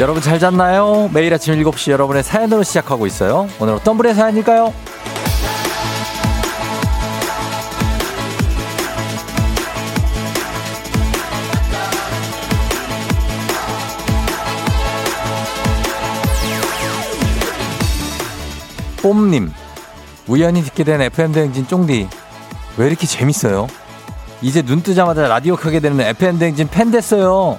여러분 잘 잤나요? 매일 아침 7시 여러분의 사연으로 시작하고 있어요. 오늘 어떤 분의 사연일까요? 뽐님, 우연히 듣게 된 FM대행진 쫑디. 왜 이렇게 재밌어요? 이제 눈 뜨자마자 라디오 크게 되는 FM대행진 팬 됐어요.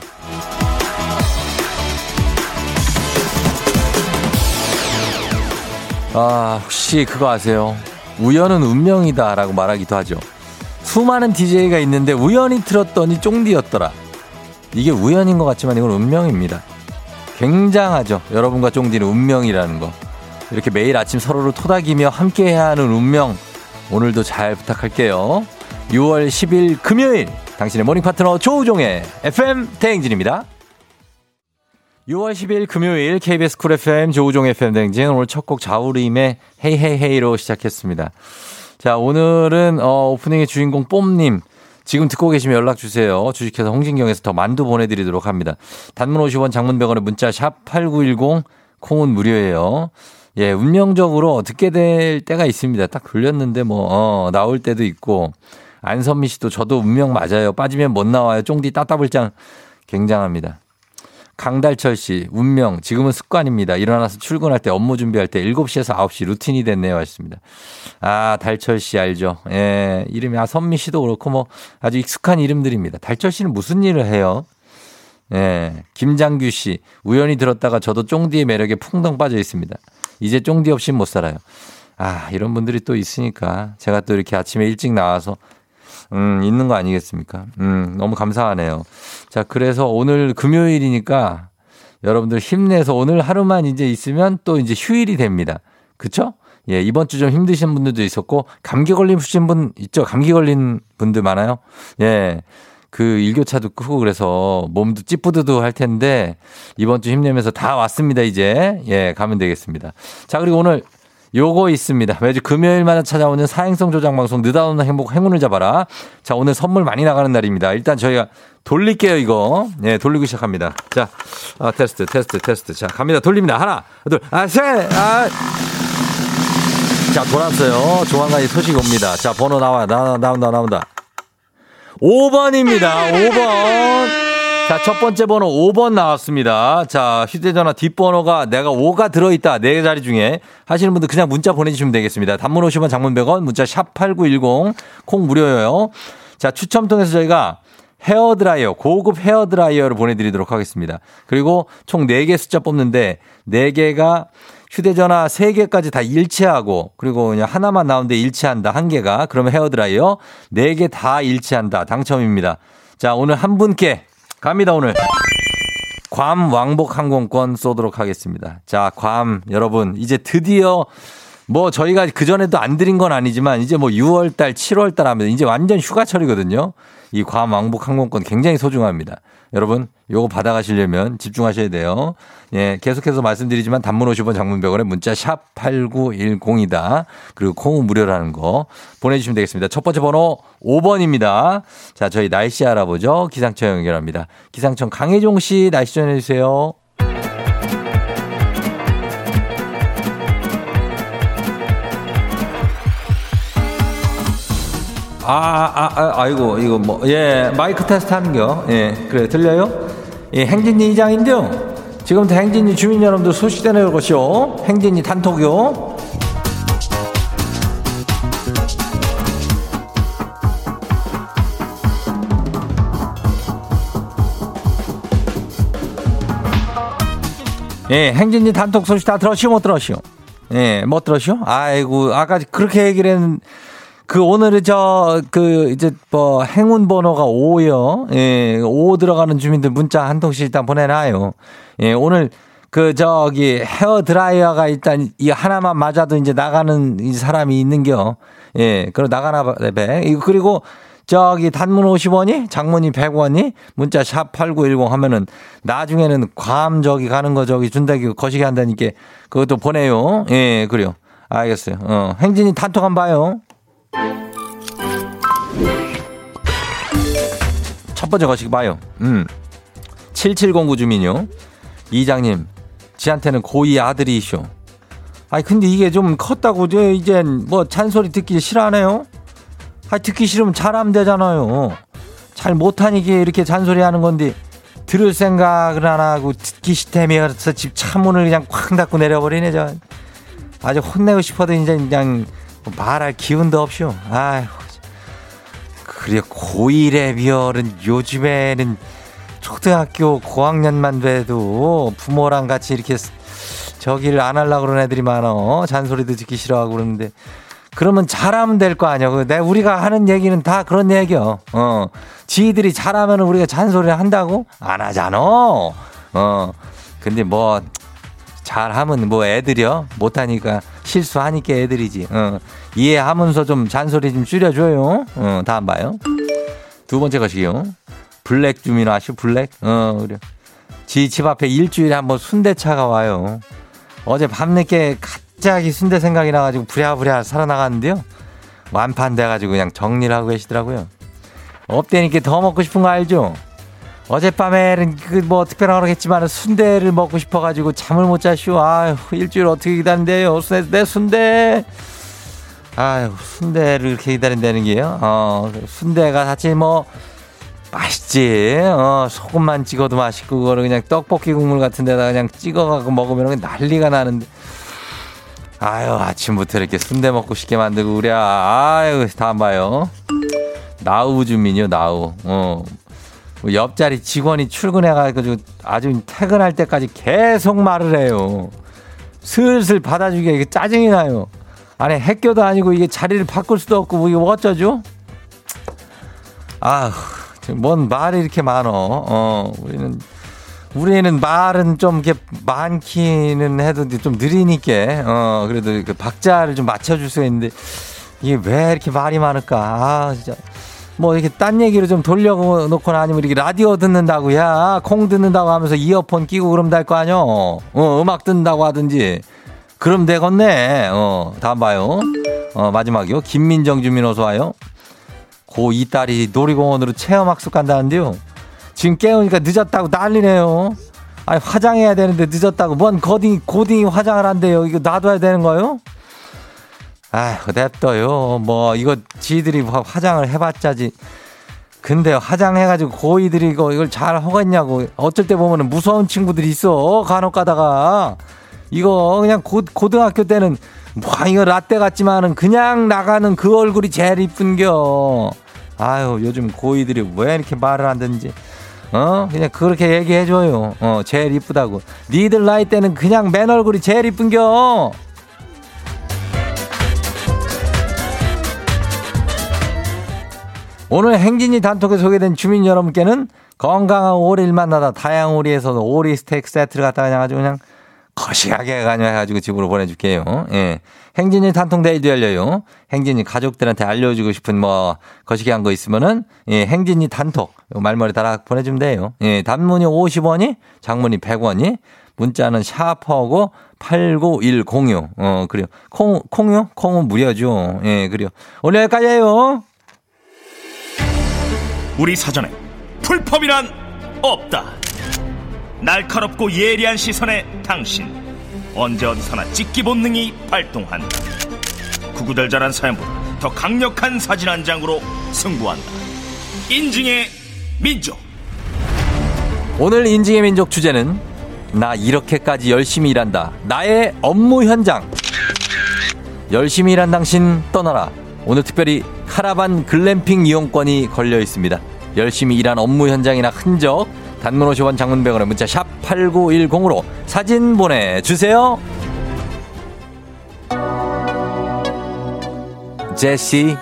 아, 혹시 그거 아세요? 우연은 운명이다라고 말하기도 하죠. 수많은 DJ가 있는데 우연히 틀었더니 쫑디였더라. 이게 우연인 것 같지만 이건 운명입니다. 굉장하죠. 여러분과 쫑디는 운명이라는 거. 이렇게 매일 아침 서로를 토닥이며 함께 해야 하는 운명. 오늘도 잘 부탁할게요. 6월 10일 금요일 당신의 morning 파트너 조우종의 FM 대행진입니다. 6월 10일 금요일 KBS Cool FM 조우종 FM 대행진 오늘 첫 곡 자우림의 Hey Hey Hey로 시작했습니다. 자, 오늘은 어, 오프닝의 주인공 뽐님 지금 듣고 계시면 연락 주세요. 주식회사 홍진경에서 더 만두 보내드리도록 합니다. 단문 50원 장문 100원의 문자 샵 8910 콩은 무료예요. 예, 운명적으로 듣게 될 때가 있습니다. 딱 돌렸는데 뭐, 어, 나올 때도 있고. 안선미 씨도 저도 운명 맞아요. 빠지면 못 나와요. 쫑디 따따블짱. 굉장합니다. 강달철 씨, 운명. 지금은 습관입니다. 일어나서 출근할 때 업무 준비할 때 7시에서 9시 루틴이 됐네요. 하셨습니다. 아, 달철 씨 알죠? 예, 이름이, 아, 선미 씨도 그렇고 뭐 아주 익숙한 이름들입니다. 달철 씨는 무슨 일을 해요? 예, 김장규 씨, 우연히 들었다가 저도 쫑디의 매력에 풍덩 빠져 있습니다. 이제 쫑디 없이 못 살아요. 아, 이런 분들이 또 있으니까 제가 또 이렇게 아침에 일찍 나와서 음, 있는 거 아니겠습니까? 음, 너무 감사하네요. 자, 그래서 오늘 금요일이니까 여러분들 힘내서 오늘 하루만 이제 있으면 또 이제 휴일이 됩니다. 그쵸? 예, 이번 주 좀 힘드신 분들도 있었고, 감기 걸리신 분 있죠? 감기 걸린 분들 많아요? 예. 그 일교차도 크고 그래서 몸도 찌뿌드도 할 텐데, 이번 주 힘내면서 다 왔습니다, 이제. 예, 가면 되겠습니다. 자, 그리고 오늘 요거 있습니다. 매주 금요일마다 찾아오는 사행성 조장 방송 느닷없는 행복 행운을 잡아라. 자, 오늘 선물 많이 나가는 날입니다. 일단 저희가 돌릴게요, 이거. 예, 돌리고 시작합니다. 자, 아, 테스트, 테스트, 테스트. 자, 갑니다. 돌립니다. 하나, 둘, 아, 셋, 아. 자, 돌았어요. 조만간 소식 옵니다. 자, 번호 나와, 나, 나온다, 나온다. 5번입니다. 5번. 자, 첫 번째 번호 5번 나왔습니다. 자, 휴대전화 뒷번호가 내가 5가 들어있다. 네 자리 중에 하시는 분들 그냥 문자 보내주시면 되겠습니다. 단문 50원 장문 100원, 문자 샵 8910, 콩 무료예요. 자, 추첨 통해서 저희가 헤어드라이어, 고급 헤어드라이어를 보내드리도록 하겠습니다. 그리고 총 4개 숫자 뽑는데 4개가 휴대전화 3개까지 다 일치하고 그리고 그냥 하나만 나오는데 일치한다. 한 개가. 그러면 헤어드라이어 4개 다 일치한다. 당첨입니다. 자, 오늘 한 분께 갑니다, 오늘. 괌 왕복 항공권 쏘도록 하겠습니다. 자, 괌 여러분 이제 드디어 뭐 저희가 그전에도 안 드린 건 아니지만 이제 뭐 6월 달, 7월 달 하면 이제 완전 휴가철이거든요. 이 괌 왕복 항공권 굉장히 소중합니다. 여러분, 요거 받아가시려면 집중하셔야 돼요. 예, 계속해서 말씀드리지만 단문 50원 장문 100원에 문자 샵 8910이다. 그리고 콩은 무료라는 거 보내주시면 되겠습니다. 첫 번째 번호 5번입니다. 자, 저희 날씨 알아보죠. 기상청 연결합니다. 기상청 강혜종 씨 날씨 전해주세요. 아, 아, 아, 아이고, 이거 뭐, 예, 마이크 테스트 하는 겨. 예, 그래, 들려요? 예, 행진이 이장인데요. 지금부터 행진이 주민 여러분들 소식 전해올 것이요. 행진이 단톡요. 예, 행진이 단톡 소식 다 들었시오, 못 들었시오? 예, 못 들었시오? 아이고, 아까 그렇게 얘기를 했는, 그 오늘은 저 그 이제 뭐 행운 번호가 5요. 예, 5 들어가는 주민들 문자 한 통씩 일단 보내놔요. 예, 오늘 그 저기 헤어 드라이어가 일단 이 하나만 맞아도 이제 나가는 이 사람이 있는겨. 예, 그럼 나가나 봐. 그리고 저기 단문 50원이 장문이 100원이 문자 샵 8910 하면은 나중에는 괌 저기 가는 거 저기 준다기 거시기 한다니까 그것도 보내요. 예, 그래요. 알겠어요. 어, 행진이 단톡 한번 봐요. 첫 번째 거시기 봐요. 음. 7709 주민요. 이장님, 지한테는 고2 아들이시오. 아니, 근데 이게 좀 컸다고, 이제 뭐 잔소리 듣기 싫어하네요? 아, 듣기 싫으면 잘하면 되잖아요. 잘 못하니까 이렇게 잔소리 하는 건데, 들을 생각을 안 하고 듣기 싫다면서 집 차문을 그냥 쾅 닫고 내려버리네, 저. 아주 혼내고 싶어도 이제 그냥 말할 기운도 없쇼. 아휴. 그래, 고1의 비열은 요즘에는 초등학교 고학년만 돼도 부모랑 같이 이렇게 저기를 안 하려고 그러는 애들이 많어. 잔소리도 듣기 싫어하고 그러는데. 그러면 잘하면 될 거 아니야. 내 우리가 하는 얘기는 다 그런 얘기요. 어. 지들이 잘하면 우리가 잔소리를 한다고? 안 하잖아. 어. 근데 뭐 잘하면 뭐 애들이요. 못하니까 실수하니까 애들이지. 어. 이해하면서 좀 잔소리 좀 줄여줘요. 어. 다음 봐요. 두 번째 것이요. 블랙 주민 아시오? 블랙? 어, 그래. 지집 앞에 일주일에 한 번 순대차가 와요. 어제 밤늦게 갑자기 순대 생각이 나가지고 부랴부랴 살아나갔는데요. 완판 돼가지고 그냥 정리를 하고 계시더라고요. 없대니까 더 먹고 싶은 거 알죠? 어젯밤에는 그 뭐 특별한 거겠지만 순대를 먹고 싶어가지고 잠을 못 자시오. 아유 일주일 어떻게 기다린대요? 순대 내 순대. 아유 순대를 이렇게 기다린다는 게요. 어 순대가 사실 뭐 맛있지. 어 소금만 찍어도 맛있고 그거를 그냥 떡볶이 국물 같은 데다 그냥 찍어갖고 먹으면 난리가 나는데. 아유 아침부터 이렇게 순대 먹고 싶게 만들고 그래. 아유 다음 봐요. 나우 주민이요 나우. 어뭐 옆자리 직원이 출근해가지고 아주 퇴근할 때까지 계속 말을 해요. 슬슬 받아주기가 이게 짜증이 나요. 아니 학교도 아니고 이게 자리를 바꿀 수도 없고 뭐 이거 어쩌죠? 아휴, 뭔 말이 이렇게 많어. 어, 우리는 우리는 말은 좀 이렇게 많기는 해도 좀 느리니까 어 그래도 그 박자를 좀 맞춰줄 수가 있는데 이게 왜 이렇게 말이 많을까? 아 진짜. 뭐 이렇게 딴 얘기로 좀 돌려놓거나 아니면 이렇게 라디오 듣는다고 야, 콩 듣는다고 하면서 이어폰 끼고 그러면 될거 아니야? 어, 음악 듣는다고 하든지. 그럼 되겠네. 어, 다음 봐요. 어, 마지막이요. 김민정 주민 어서 와요. 고이 딸이 놀이공원으로 체험학습 간다는데요. 지금 깨우니까 늦었다고 난리네요. 아니, 화장해야 되는데 늦었다고. 뭔 고딩, 고딩이 화장을 한대요. 이거 놔둬야 되는 거요? 아휴, 냅둬요. 뭐, 이거 지들이 화장을 해봤자지. 근데 화장해가지고 고이들이 이거 이걸 잘 하겠냐고. 어쩔 때 보면은 무서운 친구들이 있어. 간혹 가다가. 이거 그냥 고, 고등학교 때는 뭐 이거 라떼 같지만은 그냥 나가는 그 얼굴이 제일 이쁜겨. 아유, 요즘 고이들이 왜 이렇게 말을 안 듣는지. 어? 그냥 그렇게 얘기해줘요. 어, 제일 이쁘다고. 니들 나이 때는 그냥 맨 얼굴이 제일 이쁜겨. 오늘 행진이 단톡에 소개된 주민 여러분께는 건강한 오리를 만나다 다양한 오리에서 오리 스테이크 세트를 갖다가 그냥 아주 그냥 거시하게 가져가지고 집으로 보내줄게요. 예. 행진이 단톡 내일도 열려요. 행진이 가족들한테 알려주고 싶은 뭐 거시기 한 거 있으면은 예, 행진이 단톡 말머리 달아 보내주면 돼요. 예, 단문이 50원이, 장문이 100원이, 문자는 샤퍼고 89106. 어, 그래요. 콩, 콩요? 콩은 무료죠. 예, 그래요. 오늘 여기까지예요. 우리 사전에 풀펌이란 없다. 날카롭고 예리한 시선에 당신 언제 어디서나 찍기 본능이 발동한다. 구구절절한 사연보다 더 강력한 사진 한 장으로 승부한다. 인증의 민족. 오늘 인증의 민족 주제는 나 이렇게까지 열심히 일한다. 나의 업무 현장. 열심히 일한 당신 떠나라. 오늘 특별히 카라반 글램핑 이용권이 걸려 있습니다. 열심히 일한 업무 현장이나 흔적 단문 50원 장문 100원의 문자 샵 8910으로 사진 보내주세요. 제시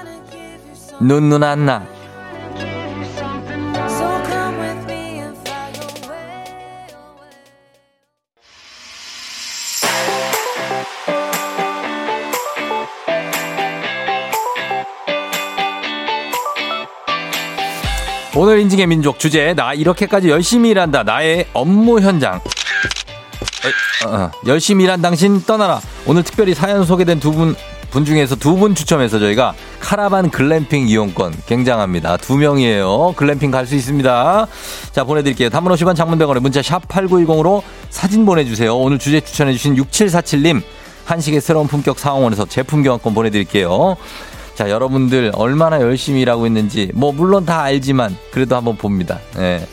눈눈 안나 오늘 인증의 민족 주제 나 이렇게까지 열심히 일한다 나의 업무 현장 어, 어, 열심히 일한 당신 떠나라 오늘 특별히 사연 소개된 두분분 중에서 두 분 추첨해서 저희가 카라반 글램핑 이용권 굉장합니다. 두 명이에요. 글램핑 갈 수 있습니다. 자, 보내드릴게요. 단문 50원 장문 백원에 문자 샵 8910으로 사진 보내주세요. 오늘 주제 추천해주신 6747님 한식의 새로운 품격 상황원에서 제품 교환권 보내드릴게요. 자, 여러분들 얼마나 열심히 일하고 있는지 뭐 물론 다 알지만 그래도 한번 봅니다. 예.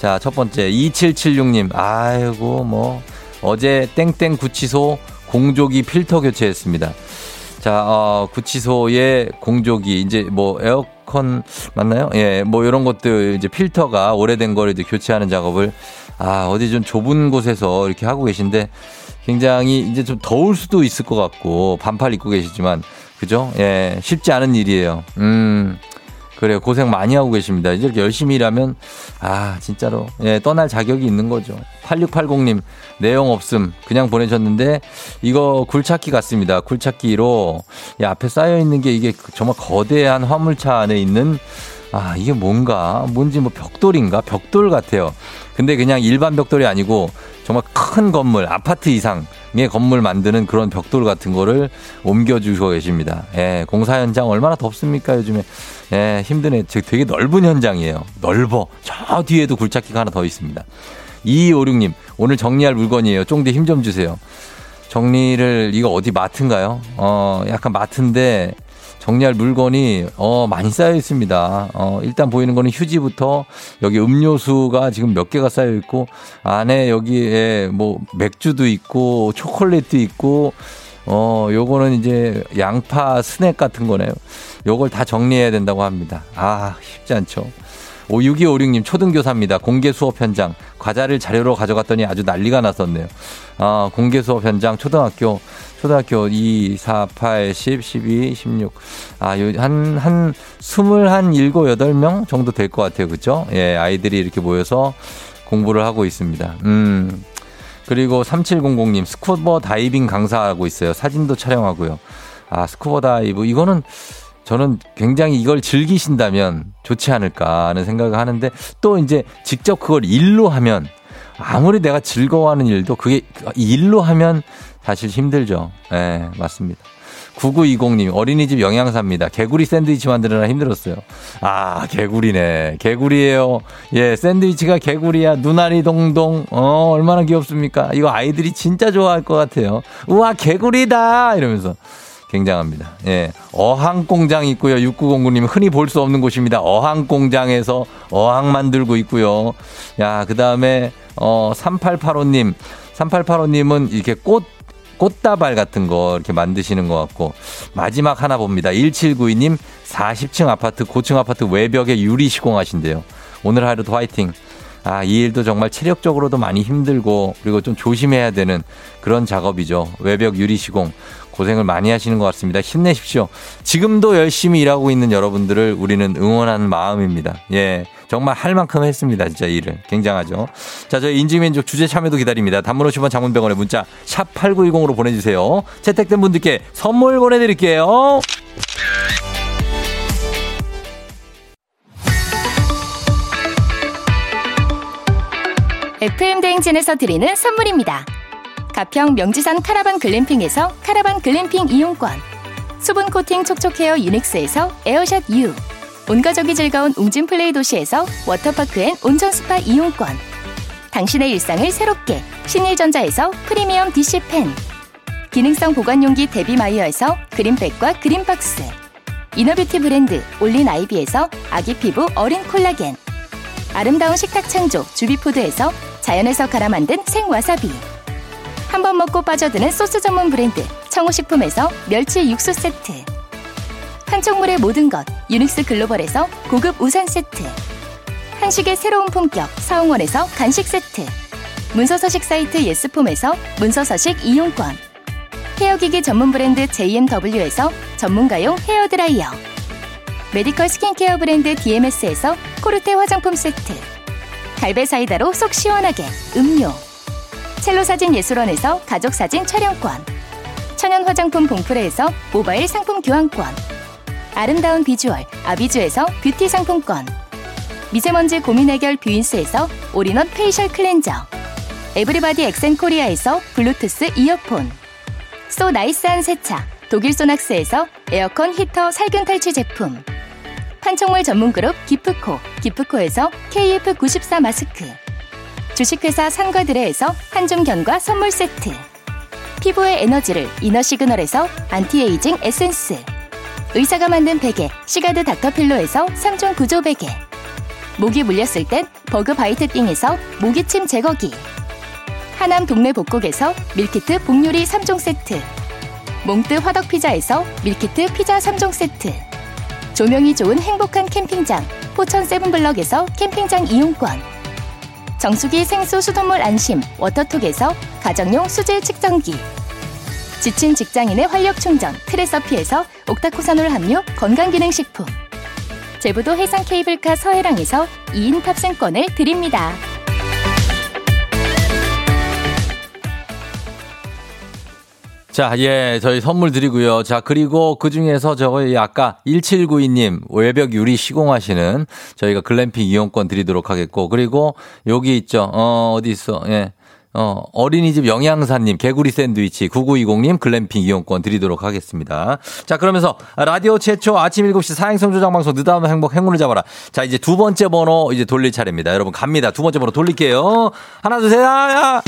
자, 첫 번째 2776님. 아이고 뭐 어제 땡땡 구치소 공조기 필터 교체했습니다. 자, 어, 구치소의 공조기 이제 뭐 에어컨 맞나요? 예, 뭐 이런 것들 이제 필터가 오래된 거를 이제 교체하는 작업을 아, 어디 좀 좁은 곳에서 이렇게 하고 계신데 굉장히 이제 좀 더울 수도 있을 것 같고 반팔 입고 계시지만 그죠? 예, 쉽지 않은 일이에요. 음. 그래요. 고생 많이 하고 계십니다. 이렇게 열심히 일하면, 아, 진짜로, 예, 떠날 자격이 있는 거죠. 8680님, 내용 없음. 그냥 보내셨는데, 이거 굴착기 같습니다. 굴착기로, 이 앞에 쌓여있는 게 이게 정말 거대한 화물차 안에 있는, 아, 이게 뭔가, 뭔지 뭐 벽돌인가? 벽돌 같아요. 근데 그냥 일반 벽돌이 아니고, 정말 큰 건물, 아파트 이상의 건물 만드는 그런 벽돌 같은 거를 옮겨주고 계십니다. 예, 공사 현장 얼마나 덥습니까, 요즘에. 예, 힘드네. 즉 되게 넓은 현장이에요. 넓어. 저 뒤에도 굴착기가 하나 더 있습니다. 2256님, 오늘 정리할 물건이에요. 쫑대 힘좀 주세요. 정리를, 이거 어디 마트인가요? 어, 약간 마트인데, 정리할 물건이 어 많이 쌓여 있습니다. 어 일단 보이는 거는 휴지부터 여기 음료수가 지금 몇 개가 쌓여 있고 안에 여기에 뭐 맥주도 있고 초콜릿도 있고 어 요거는 이제 양파 스낵 같은 거네요. 요걸 다 정리해야 된다고 합니다. 아 쉽지 않죠. 6256님 초등교사입니다. 공개 수업 현장 과자를 자료로 가져갔더니 아주 난리가 났었네요. 아 공개 수업 현장 초등학교 초등학교 2, 4, 8, 10, 12, 16. 아, 한, 한, 20, 한 7, 8명 정도 될 것 같아요. 그죠? 예, 아이들이 이렇게 모여서 공부를 하고 있습니다. 음. 그리고 3700님, 스쿠버 다이빙 강사하고 있어요. 사진도 촬영하고요. 아, scuba dive. 이거는 저는 굉장히 이걸 즐기신다면 좋지 않을까 하는 생각을 하는데 또 이제 직접 그걸 일로 하면 아무리 내가 즐거워하는 일도 그게 일로 하면 사실 힘들죠. 예, 네, 맞습니다. 9920님, 어린이집 영양사입니다. 개구리 샌드위치 만드느라 힘들었어요. 아, 개구리네. 개구리예요 예, 샌드위치가 개구리야. 눈알이 동동. 어, 얼마나 귀엽습니까? 이거 아이들이 진짜 좋아할 것 같아요. 우와, 개구리다! 이러면서. 굉장합니다. 예. 어항 공장 있고요. 6909님 흔히 볼 수 없는 곳입니다. 어항 공장에서 어항 만들고 있고요. 야, 그 다음에 어 3885님. 3885님은 이렇게 꽃 꽃다발 같은 거 이렇게 만드시는 것 같고 마지막 하나 봅니다. 1792님 40층 아파트 고층 아파트 외벽에 유리 시공하신대요. 오늘 하루도 화이팅. 아, 이 일도 정말 체력적으로도 많이 힘들고 그리고 좀 조심해야 되는 그런 작업이죠. 외벽 유리 시공. 고생을 많이 하시는 것 같습니다. 힘내십시오. 지금도 열심히 일하고 있는 여러분들을 우리는 응원하는 마음입니다. 예. 정말 할 만큼 했습니다. 진짜 일을. 굉장하죠. 자, 저희 인지민족 주제 참여도 기다립니다. 단문 50원 장문병원에 문자 샵 8910으로 보내주세요. 채택된 분들께 선물 보내드릴게요. FM 대행진에서 드리는 선물입니다. 가평 명지산 카라반 글램핑에서 카라반 글램핑 이용권 수분 코팅 촉촉 헤어 유닉스에서 에어샷 U 온가족이 즐거운 웅진 플레이 도시에서 워터파크 and 온천 스파 이용권. 당신의 일상을 새롭게 신일전자에서 프리미엄 DC팬. 기능성 보관용기 데비마이어에서 그린백과 그린박스. 이너뷰티 브랜드 올린 아이비에서 아기 피부 어린 콜라겐. 아름다운 식탁 창조 주비푸드에서 자연에서 갈아 만든 생와사비. 한 번 먹고 빠져드는 소스 전문 브랜드 청호식품에서 멸치 육수 세트 판촉물의 모든 것 유닉스 글로벌에서 고급 우산 세트 한식의 새로운 품격 사옹원에서 간식 세트 문서서식 사이트 예스폼에서 문서서식 이용권 헤어기기 전문 브랜드 JMW에서 전문가용 헤어드라이어 메디컬 스킨케어 브랜드 DMS에서 코르테 화장품 세트 갈배 사이다로 속 시원하게 음료 첼로 사진 예술원에서 가족 사진 촬영권. 천연 화장품 봉프레에서 모바일 상품 교환권. 아름다운 비주얼 아비주에서 뷰티 상품권. 미세먼지 고민 해결 뷰인스에서 올인원 페이셜 클렌저. everybody 엑센코리아에서 블루투스 이어폰. so nice한 세차 독일 소낙스에서 에어컨 히터 살균 탈취 제품. 판촉물 전문 그룹 기프코, 기프코에서 KF94 마스크. 주식회사 상과드레에서 한줌견과 선물 세트. 피부의 에너지를 이너 시그널에서 안티에이징 에센스. 의사가 만든 베개 시가드 닥터필로에서 3종 구조 베개. 모기 물렸을 땐 Bug Bite Thing에서 모기침 제거기. 하남 동네 복국에서 밀키트 복요리 3종 세트. 몽뜨 화덕 피자에서 밀키트 피자 3종 세트. 조명이 좋은 행복한 캠핑장 포천 세븐블럭에서 캠핑장 이용권. 정수기 생수 수돗물 안심 워터톡에서 가정용 수질 측정기. 지친 직장인의 활력 충전 트레서피에서 옥타코사놀 함유 건강기능식품. 제부도 해상 케이블카 서해랑에서 2인 탑승권을 드립니다. 자, 예, 저희 선물 드리고요. 자, 그리고 그 중에서 저희 아까 1792님 외벽 유리 시공하시는 저희가 글램핑 이용권 드리도록 하겠고, 그리고 여기 있죠. 어, 어디 있어. 예. 어, 어린이집 영양사님, 개구리 샌드위치, 9920님 글램핑 이용권 드리도록 하겠습니다. 자, 그러면서 라디오 최초 아침 7시 사행성 조장방송 느다운 행복 행운을 잡아라. 자, 이제 두 번째 번호 이제 돌릴 차례입니다. 여러분 갑니다. 두 번째 번호 돌릴게요. 하나, 둘, 셋, 야, 야.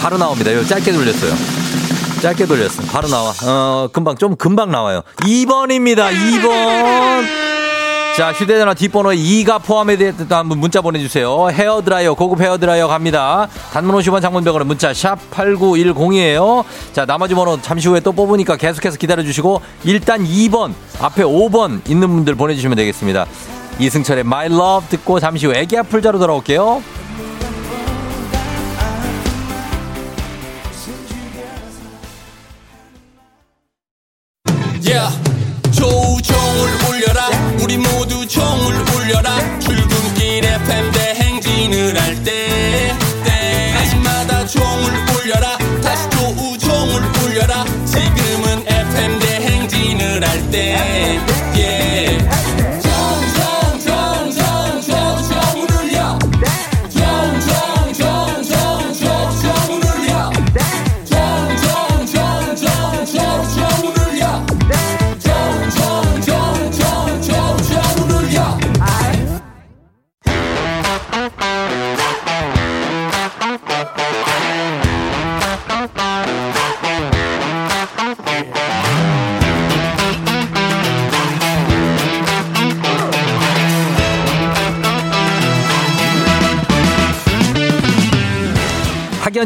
바로 나옵니다. 이거 짧게 돌렸어요. 짧게 돌렸어. 바로 나와. 어, 금방, 좀 금방 나와요. 2번입니다. 2번. 자, 휴대전화 뒷번호에 2가 포함에 대해서 한번 문자 보내주세요. 헤어드라이어, 고급 헤어드라이어 갑니다. 단문 50원 장문병원에 문자 샵 8910이에요. 자, 나머지 번호 잠시 후에 또 뽑으니까 계속해서 기다려주시고, 일단 2번, 앞에 5번 있는 분들 보내주시면 되겠습니다. 이승철의 My Love 듣고 잠시 후 애기 아플 자로 돌아올게요. Yeah. 우리 모두 종을 울려라. 출근길 FM 대행진을 할때 때마다 종을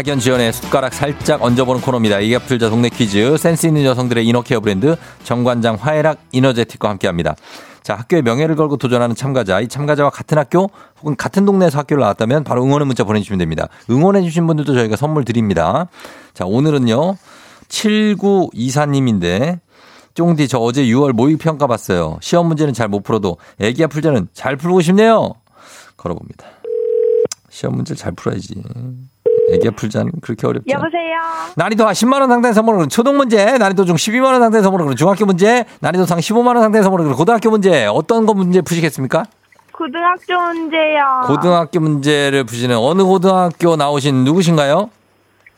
학연 지연의 숟가락 살짝 얹어보는 코너입니다. 애기야 풀자 동네 퀴즈. 센스 있는 여성들의 이너케어 브랜드 정관장 화해락 이너제틱과 함께합니다. 자, 학교의 명예를 걸고 도전하는 참가자. 이 참가자와 같은 학교 혹은 같은 동네에서 학교를 나왔다면 바로 응원의 문자 보내주시면 됩니다. 응원해주신 분들도 저희가 선물 드립니다. 자, 오늘은요. 7924님인데, 쫑디 저 어제 6월 모의평가 봤어요. 시험 문제는 잘 못 풀어도 애기야 풀자는 잘 풀고 싶네요. 걸어봅니다. 시험 문제를 잘 풀어야지. 애기야 풀자는 그렇게. 않아. 여보세요. 난이도 하 10만 원 상당의 그런 초등 문제, 난이도 중 12만 원 상당의 그런 중학교 문제, 난이도 상 15만 원 상당의 그런 고등학교 문제. 어떤 거 문제 푸시겠습니까? 고등학교 문제요. 고등학교 문제를 푸시는 어느 고등학교 나오신 누구신가요?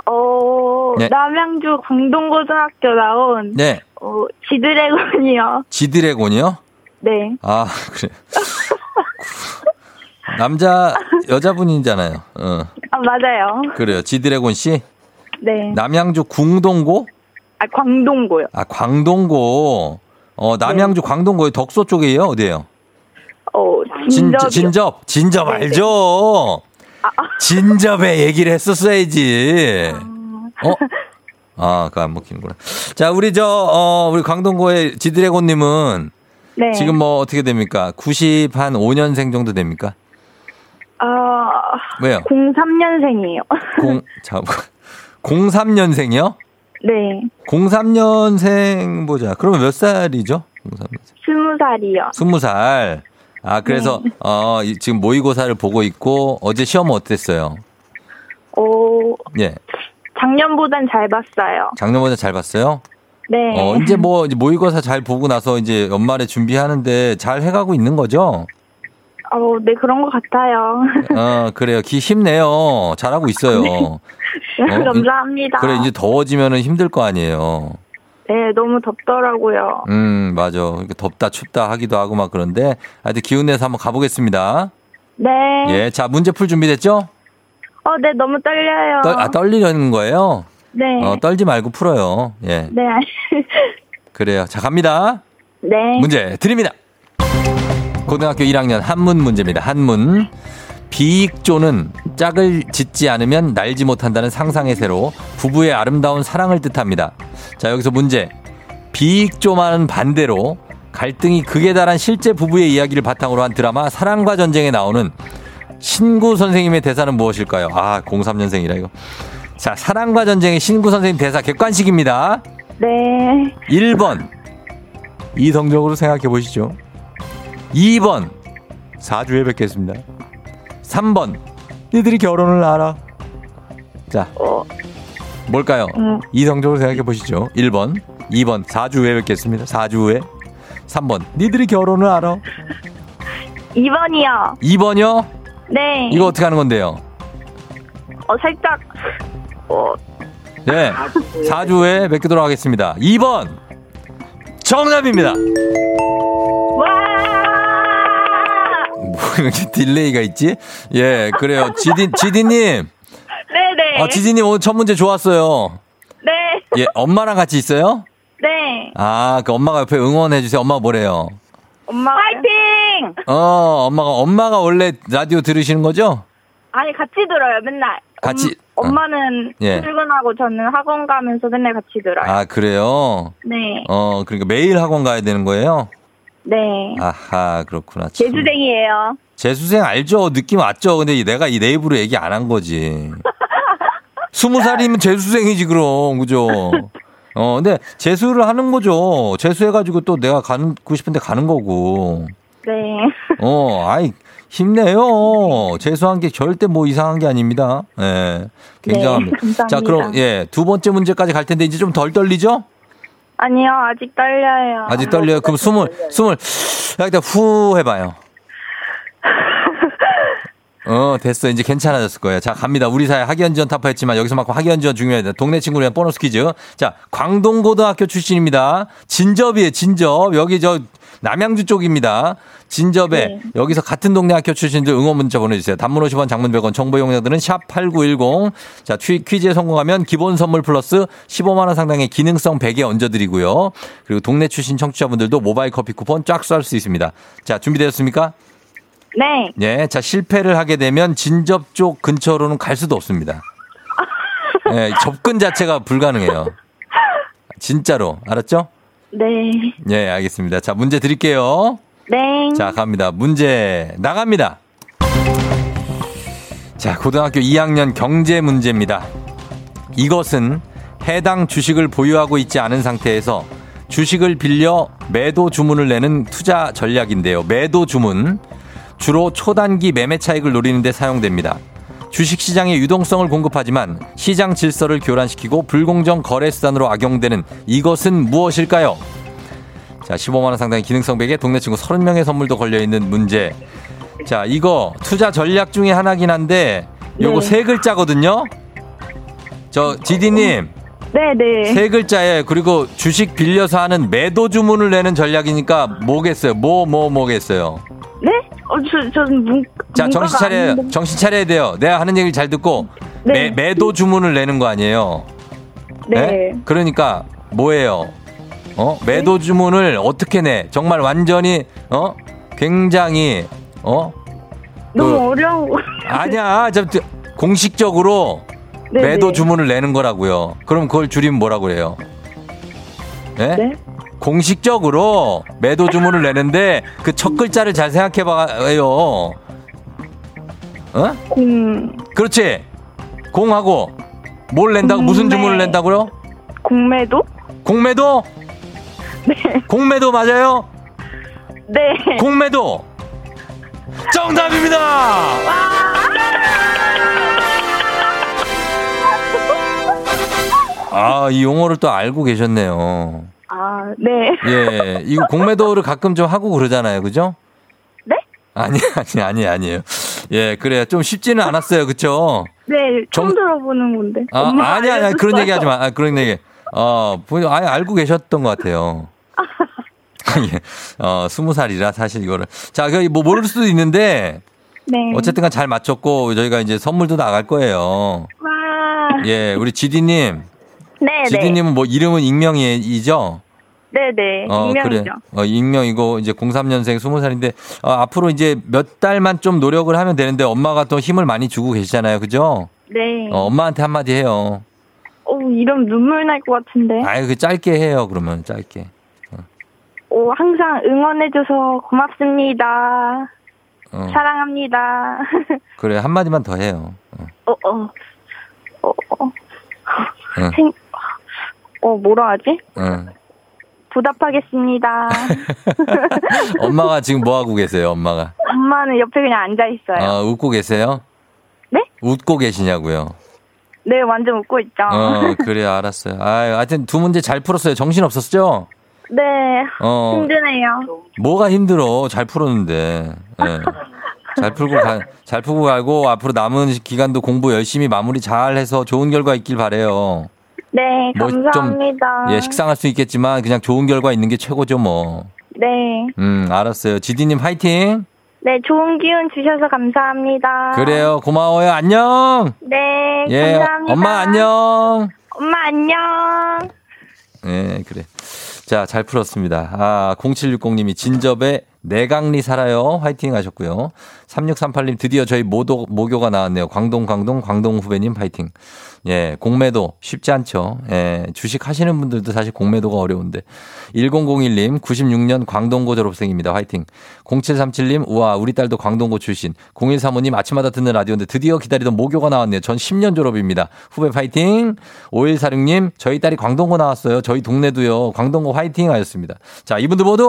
어, 네. 남양주 광동고등학교 나온 네. 어, 지드래곤이요. 지드래곤이요? 네. 아, 그래. 남자, 여자분이잖아요. 어, 아, 맞아요. 그래요. 지드래곤 씨? 네. 남양주 궁동고? 아, 광동고요. 아, 광동고. 어, 남양주 광동고의 덕소 쪽이에요? 어디에요? 어, 진, 진접이요. 진접. 진접 네네. 알죠? 진접에 얘기를 했었어야지. 어? 아, 그거 안 먹히는구나. 자, 우리 저, 어, 우리 광동고의 지드래곤님은 네. 지금 뭐 어떻게 됩니까? 90 한 5년생 정도 됩니까? 어, 왜요? 03년생이에요. 공, 자, 03년생이요? 네. 03년생 보자. 그러면 몇 살이죠? 03년생. 20살이요. 20살. 아, 그래서, 네. 어, 이- 지금 모의고사를 보고 있고, 어제 시험은 어땠어요? 어, 예. 작년보단 잘 봤어요. 작년보다 잘 봤어요? 네. 어, 이제 뭐 이제 모의고사 잘 보고 나서 이제 연말에 준비하는데 잘 해가고 있는 거죠? 어, 네, 그런 것 같아요. 어, 그래요. 기 힘내요. 잘하고 있어요. 어, 감사합니다. 그래, 이제 더워지면은 힘들 거 아니에요. 네, 너무 덥더라고요. 음, 맞아. 덥다 춥다 하기도 하고 막 그런데 하여튼 기운 내서 한번 가보겠습니다. 네. 예, 자, 문제 풀 준비됐죠? 어, 네, 너무 떨려요. 떨, 아, 떨리려는 거예요? 네. 어, 떨지 말고 풀어요. 예, 네. 그래요. 자, 갑니다. 네. 문제 드립니다. 고등학교 1학년 한문 문제입니다. 한문. 비익조는 짝을 짓지 않으면 날지 못한다는 상상의 새로 부부의 아름다운 사랑을 뜻합니다. 자, 여기서 문제. 비익조만은 반대로 갈등이 극에 달한 실제 부부의 이야기를 바탕으로 한 드라마 사랑과 전쟁에 나오는 신구 선생님의 대사는 무엇일까요? 아, 03년생이라 이거. 자, 사랑과 전쟁의 신구 선생님 대사 객관식입니다. 네. 1번 이성적으로 생각해 보시죠. 2번 4주에 뵙겠습니다. 3번 니들이 결혼을 알아. 자, 어, 뭘까요? 음. 이성적으로 생각해 보시죠. 1번, 2번 4주 후에 뵙겠습니다. 4주 후에. 3번 니들이 결혼을 알아. 2번이요. 2번이요? 네. 이거 어떻게 하는 건데요? 어, 살짝, 어, 네. 4주 후에 뵙도록 하겠습니다. 2번 정답입니다. 와! 뭐 이렇게 delay가 있지? 예, 그래요. 지디 지디님, 네네. 아 지디님 오늘 첫 문제 좋았어요. 네. 예, 엄마랑 같이 있어요? 네. 아, 그 엄마가 옆에 응원해 주세요. 엄마가 뭐래요? 엄마. 화이팅! 어, 엄마가 엄마가 원래 라디오 들으시는 거죠? 아니, 같이 들어요, 맨날. 같이- 엄, 엄마는 예. 출근하고 저는 학원 가면서 맨날 같이 들어요. 아, 그래요. 네. 어, 그러니까 매일 학원 가야 되는 거예요? 네. 아하, 그렇구나. 참. 재수생이에요. 재수생 알죠? 느낌 왔죠? 근데 내가 이 내 입으로 얘기 안 한 거지. 스무 살이면 재수생이지, 그럼. 그죠? 어, 근데 재수를 하는 거죠. 재수해가지고 또 내가 가고 싶은데 가는 거고. 네. 어, 아이, 힘내요. 재수한 게 절대 뭐 이상한 게 아닙니다. 예. 굉장합니다. 네, 감사합니다. 자, 그럼, 예. 두 번째 문제까지 갈 텐데 이제 좀 덜 떨리죠? 아니요, 아직 떨려요. 아직 떨려요. 그럼 숨을, 숨을, 여기다 후 해봐요. 어, 됐어. 이제 괜찮아졌을 거예요. 자, 갑니다. 우리 사회 학연 지원 타파했지만 여기서만큼 학연 지원 중요해요. 동네 친구를 위한 보너스 퀴즈. 자, 광동고등학교 출신입니다. 진접이에요, 진접. 여기 저 남양주 쪽입니다. 진접에 네. 여기서 같은 동네 학교 출신들 응원 문자 보내주세요. 단문 50원, 장문 100원, 정보 용량들은 샵 8910. 자, 퀴- 퀴즈에 성공하면 기본 선물 플러스 15만 원 상당의 기능성 베개 얹어드리고요. 그리고 동네 출신 청취자분들도 모바일 커피 쿠폰 쫙 쏠 수 있습니다. 자, 준비되셨습니까? 네. 예, 자, 실패를 하게 되면 진접 쪽 근처로는 갈 수도 없습니다. 예, 접근 자체가 불가능해요. 진짜로. 알았죠? 네. 예, 알겠습니다. 자, 문제 드릴게요. 네. 자, 갑니다. 문제 나갑니다. 자, 고등학교 2학년 경제 문제입니다. 이것은 해당 주식을 보유하고 있지 않은 상태에서 주식을 빌려 매도 주문을 내는 투자 전략인데요. 매도 주문. 주로 초단기 매매 차익을 노리는 데 사용됩니다. 주식 시장의 유동성을 공급하지만 시장 질서를 교란시키고 불공정 거래 수단으로 악용되는 이것은 무엇일까요? 자, 15만원 상당의 기능성 베개 동네 친구 30명의 선물도 걸려있는 문제. 자, 이거 투자 전략 중에 하나긴 한데 요거 네. 세 글자거든요. 저, 지디님, 네네. 세 글자에 그리고 주식 빌려서 하는 매도 주문을 내는 전략이니까 뭐겠어요? 뭐, 뭐, 뭐겠어요? 네? 어, 저, 저는 문, 자, 정신 차려요. 아닌데. 정신 차려야 돼요. 내가 하는 얘기를 잘 듣고 매, 네. 매도 주문을 내는 거 아니에요? 네. 그러니까 뭐예요? 어? 매도 주문을 어떻게 내? 정말 완전히 어? 굉장히 어? 너무 그- 어려운 거. 아니야. 저, 저, 공식적으로 네네. 매도 주문을 내는 거라고요. 그럼 그걸 줄이면 뭐라 그래요? 네? 네? 공식적으로 매도 주문을 내는데 그 첫 글자를 잘 생각해 봐요. 어? 공, 그렇지. 공하고 뭘 낸다고 무슨 공매. 주문을 낸다고요? 공매도? 공매도? 네. 공매도 맞아요? 네. 공매도 정답입니다. 아, 이 용어를 또 알고 계셨네요. 아, 네. 예, 이거 공매도를 가끔 좀 하고 그러잖아요. 그죠? 네? 아니, 아니, 아니, 아니에요. 예, 그래. 좀 쉽지는 않았어요. 그쵸? 네, 처음 정- 들어보는 건데. 아, 아니, 아니, 아니, 그런. 얘기 하지 마. 아, 그런 얘기. 어, 본- 아예 알고 계셨던 것 같아요. 예. 어, 스무 살이라 사실 이거를. 자, 그, 뭐, 모를 수도 있는데, 네. 어쨌든 간잘 맞췄고, 저희가 이제 선물도 나갈 거예요. 와. 예, 우리 지디님. 네, 네. 지디님은 뭐, 이름은 익명이죠? 네, 네. 어, 익명이죠. 그래. 어, 익명이고, 이제 03년생 20살인데, 어, 앞으로 이제 몇 달만 좀 노력을 하면 되는데, 엄마가 또 힘을 많이 주고 계시잖아요. 그죠? 네. 어, 엄마한테 한마디 해요. 오, 이름 눈물 날 것 같은데. 아유, 그 짧게 해요, 그러면, 짧게. 오, 항상 응원해줘서 고맙습니다. 어, 사랑합니다. 그래, 한마디만 더 해요. 어, 어, 어. 어, 어. 응. 생, 어, 뭐라 하지? 어. 보답하겠습니다. 엄마가 지금 뭐 하고 계세요, 엄마가? 엄마는 옆에 그냥 앉아 있어요. 어, 웃고 계세요? 네? 웃고 계시냐고요? 네, 완전 웃고 있죠. 어, 그래, 알았어요. 아유, 하여튼 두 문제 잘 풀었어요. 정신 없었죠? 네, 어, 힘드네요. 뭐가 힘들어? 잘 풀었는데. 예. 잘 풀고 가, 잘 풀고 가고 앞으로 남은 기간도 공부 열심히 마무리 잘 해서 좋은 결과 있길 바래요. 네, 감사합니다. 예, 식상할 수 있겠지만 그냥 좋은 결과 있는 게 최고죠, 뭐. 네. 음, 알았어요. 지디님 화이팅! 네, 좋은 기운 주셔서 감사합니다. 그래요. 고마워요. 안녕! 네, 예, 감사합니다. 엄마 안녕! 엄마 안녕. 예, 그래. 자, 잘 풀었습니다. 아, 0760님이 진접에 내강리 살아요. 화이팅 하셨고요. 3638님 드디어 저희 모도, 모교가 나왔네요. 광동, 광동, 광동 후배님 화이팅. 예, 공매도 쉽지 않죠. 예, 주식 하시는 분들도 사실 공매도가 어려운데. 1001님 96년 광동고 졸업생입니다. 화이팅. 0737님 우와, 우리 딸도 광동고 출신. 0135님 아침마다 듣는 라디오인데 드디어 기다리던 모교가 나왔네요. 전 10년 졸업입니다. 후배 화이팅. 5146님 저희 딸이 광동고 나왔어요. 저희 동네도요. 광동고 화이팅 하셨습니다. 자, 이분들 모두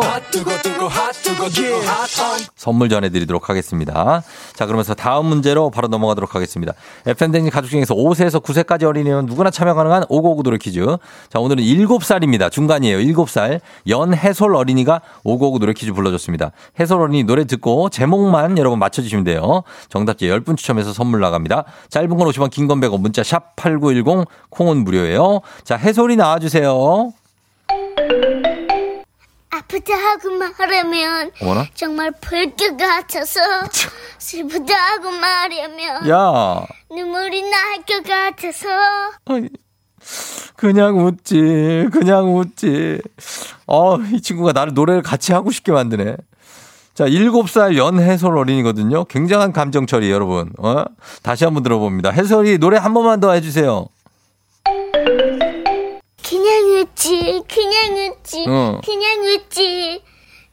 선물 전해드리도록 하겠습니다. 자, 그러면서 다음 문제로 바로 넘어가도록 하겠습니다. FM댕진 가족 중에서 5세에서 9세까지 어린이는 누구나 참여 가능한 5959 노래 퀴즈. 자, 오늘은 7살입니다. 중간이에요. 7살. 연해솔 어린이가 5959 노래 퀴즈 불러줬습니다. 해솔 어린이 노래 듣고 제목만 여러분 맞춰주시면 돼요. 정답지 10분 추첨해서 선물 나갑니다. 짧은 건 50원, 긴 건 100원, 문자 샵 8910, 콩은 무료예요. 자, 해솔이 나와주세요. 아프다 하고 말하면 어머나? 정말 불길 같아서 슬프다 하고 말하면 야. 눈물이 날 것 같아서 그냥 웃지, 그냥 웃지. 어, 이 친구가 나를 노래를 같이 하고 싶게 만드네. 자, 7살 연해솔 어린이거든요. 굉장한 감정 처리, 여러분. 어? 다시 한번 들어봅니다. 해솔이 노래 한 번만 더 해주세요. 그냥 웃지 그냥 웃지 어. 그냥 웃지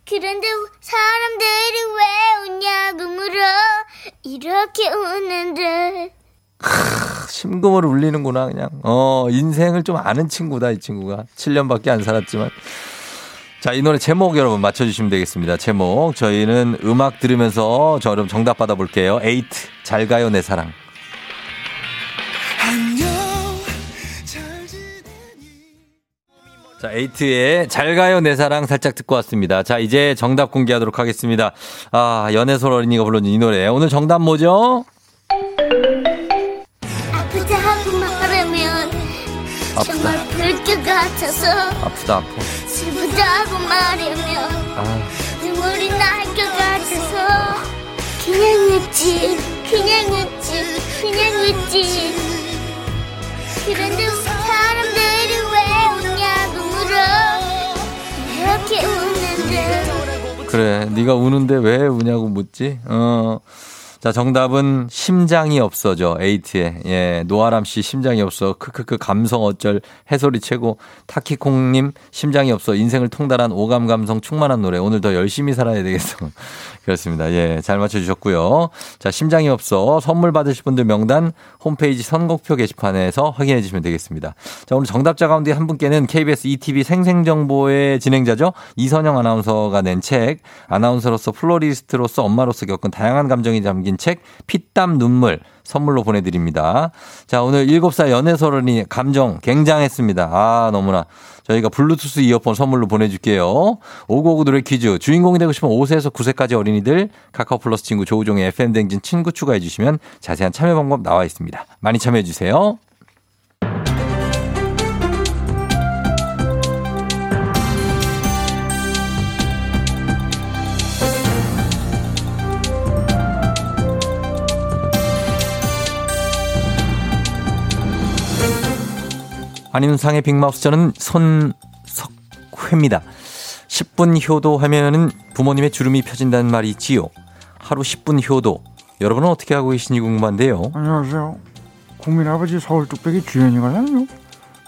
그런데 사람들이 왜 웃냐고 물어 이렇게 웃는데 심금을 울리는구나, 그냥. 어, 인생을 좀 아는 친구다, 이 친구가. 7년밖에 안 살았지만. 자, 이 노래 제목 여러분 맞춰주시면 되겠습니다. 제목. 저희는 음악 들으면서 저 여러분 정답 받아볼게요. 에이트, 잘 가요, 내 사랑. 자, 에이트의 잘 가요 내 사랑 살짝 듣고 왔습니다. 자, 이제 정답 공개하도록 하겠습니다. 아, 연애솔 어린이가 불러준 이 노래. 오늘 정답 뭐죠? 아프다 하고 말하면 아프다. 정말 같아서 아프다, 아파. 슬프다 하고 말하면 아, 눈물이 날 것 같아서 그냥 웃지 그냥 웃지 그냥 웃지 그런데 사람들이 왜 웃냐고 물어 이렇게 웃는데 그래. 네가 우는데 왜 우냐고 묻지? 어. 자, 정답은 심장이 없어져. 에이트의. 예. 노아람 씨 심장이 없어. 크크크 감성 어쩔. 해소리 최고. 타키콩님 심장이 없어. 인생을 통달한 오감 감성 충만한 노래. 오늘 더 열심히 살아야 되겠어. 그렇습니다. 예. 잘 맞춰주셨고요. 자, 심장이 없어. 선물 받으실 분들 명단 홈페이지 선곡표 게시판에서 확인해 주시면 되겠습니다. 자, 오늘 정답자 가운데 한 분께는 KBS ETV 생생정보의 진행자죠. 이선영 아나운서가 낸 책, 아나운서로서 플로리스트로서 엄마로서 겪은 다양한 감정이 담긴 책 피땀 눈물 선물로 보내드립니다. 자, 오늘 7살 연애서른이 감정 굉장했습니다. 아, 너무나. 저희가 블루투스 이어폰 선물로 보내줄게요. 오고오고 노래 퀴즈. 주인공이 되고 싶은 5세에서 9세까지 어린이들 카카오 플러스 친구 조우종의 FM댕진 친구 추가해주시면 자세한 참여 방법 나와 있습니다. 많이 참여해주세요. 안윤상의 빅마우스 저는 손석회입니다. 10분 효도 하면은 부모님의 주름이 펴진다는 말이 있지요. 하루 10분 효도. 여러분은 어떻게 하고 계신지 궁금한데요. 안녕하세요. 국민 아버지 서울 뚝배기 주연이거든요.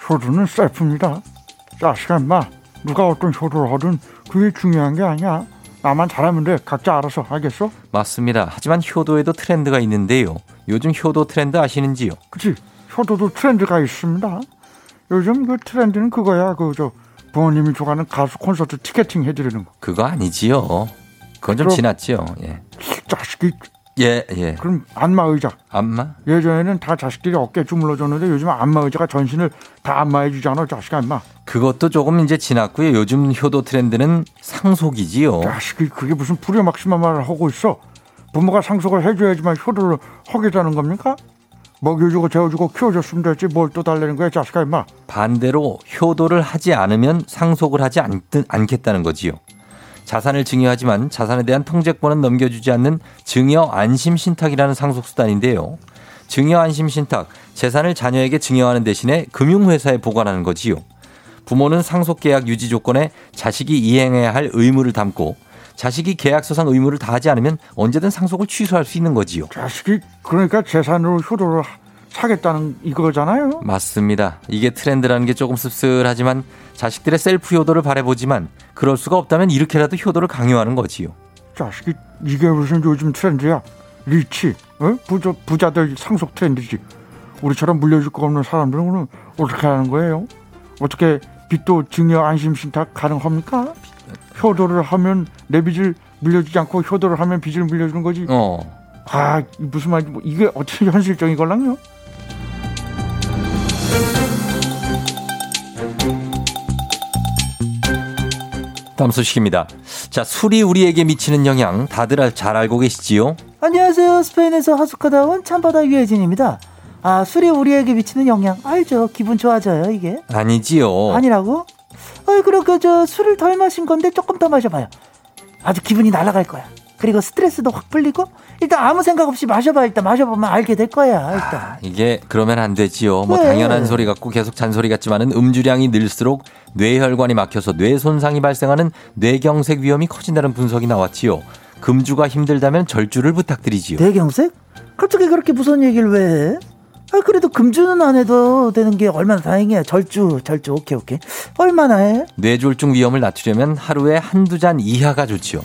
효도는 셀프입니다. 자식아 인마 누가 어떤 효도를 하든 그게 중요한 게 아니야. 나만 잘하면 돼. 각자 알아서 알겠어? 맞습니다. 하지만 효도에도 트렌드가 있는데요. 요즘 효도 트렌드 아시는지요? 그치? 효도도 트렌드가 있습니다. 요즘 그 트렌드는 그거야. 그저 부모님이 좋아하는 가수 콘서트 티켓팅 해드리는 거. 그거 아니지요. 그건 좀 지났지요. 예. 자식이 예, 예. 그럼 안마 의자. 안마? 예전에는 다 자식들이 어깨 주물러 줬는데 요즘 안마 의자가 전신을 다 안마해 주잖아. 자식아 인마. 그것도 조금 이제 지났고요. 요즘 효도 트렌드는 상속이지요. 자식이 그게 무슨 불효막심한 말을 하고 있어. 부모가 상속을 해줘야지만 효도를 하겠다는 겁니까? 먹여주고 재워주고 키워줬으면 됐지 뭘 또 달래는 거야 자식아 임마. 반대로 효도를 하지 않으면 상속을 하지 않, 않겠다는 거지요. 자산을 증여하지만 자산에 대한 통제권은 넘겨주지 않는 증여 안심 신탁이라는 상속 수단인데요. 증여 안심 신탁, 재산을 자녀에게 증여하는 대신에 금융회사에 보관하는 거지요. 부모는 상속 계약 유지 조건에 자식이 이행해야 할 의무를 담고 자식이 계약서상 의무를 다하지 않으면 언제든 상속을 취소할 수 있는 거지요. 자식이 그러니까 재산으로 효도를 하- 사겠다는 이거잖아요. 맞습니다. 이게 트렌드라는 게 조금 씁쓸하지만 자식들의 셀프 효도를 바라보지만 그럴 수가 없다면 이렇게라도 효도를 강요하는 거지요. 자식이 이게 무슨 요즘 트렌드야? 리치, 어? 부자, 부자들 상속 트렌드지. 우리처럼 물려줄 거 없는 사람들은 어떻게 하는 거예요? 어떻게 빚도 증여 안심 신탁 가능합니까? 효도를 하면 내 빚을 물려주지 않고 효도를 하면 빚을 물려주는 거지. 어. 아이 무슨 말인지 뭐 이게 어떻게 현실적인 걸랑요? 다음 소식입니다. 자, 술이 우리에게 미치는 영향 다들 잘 알고 계시지요? 안녕하세요. 스페인에서 하숙하다 온 참바다 유혜진입니다. 아, 술이 우리에게 미치는 영향 알죠? 기분 좋아져요, 이게? 아니지요. 아니라고? 어이, 그럼 그, 저, 술을 덜 마신 건데 조금 더 마셔봐요. 아주 기분이 날아갈 거야. 그리고 스트레스도 확 풀리고, 일단 아무 생각 없이 마셔봐. 일단 마셔보면 알게 될 거야, 일단. 이게 그러면 안 되지요. 뭐 왜? 당연한 소리 같고 계속 잔소리 같지만은 음주량이 늘수록 뇌혈관이 막혀서 뇌 손상이 발생하는 뇌경색 위험이 커진다는 분석이 나왔지요. 금주가 힘들다면 절주를 부탁드리지요. 대경색? 갑자기 그렇게 무서운 얘기를 왜 해? 아, 그래도 금주는 안 해도 되는 게 얼마나 다행이야. 절주, 절주, 오케이, 오케이. 얼마나 해? 뇌졸중 위험을 낮추려면 하루에 한두 잔 이하가 좋지요.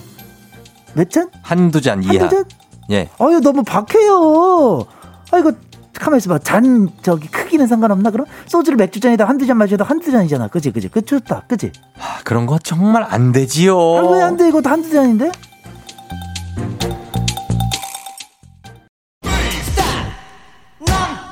몇 잔? 한두 잔 이하. 한두 잔? 예. 아유 너무 박해요. 아이고 가만 있어봐. 잔 저기 크기는 상관없나 그럼? 소주를 맥주 잔에다 한두 잔 마셔도 한두 잔이잖아. 그지 그지 그 좋다. 그지? 아, 그런 거 정말 안 되지요. 아, 왜 안 돼? 이거 한두 잔인데?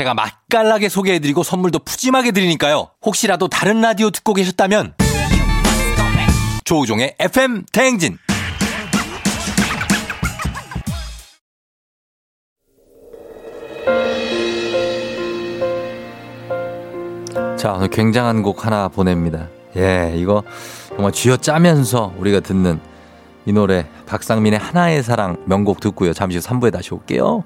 제가 맛깔나게 소개해드리고 선물도 푸짐하게 드리니까요. 혹시라도 다른 라디오 듣고 계셨다면 조우종의 FM 대행진 자 오늘 굉장한 곡 하나 보냅니다. 예 이거 정말 쥐어 짜면서 우리가 듣는 이 노래 박상민의 하나의 사랑 명곡 듣고요. 잠시 후 3부에 다시 올게요.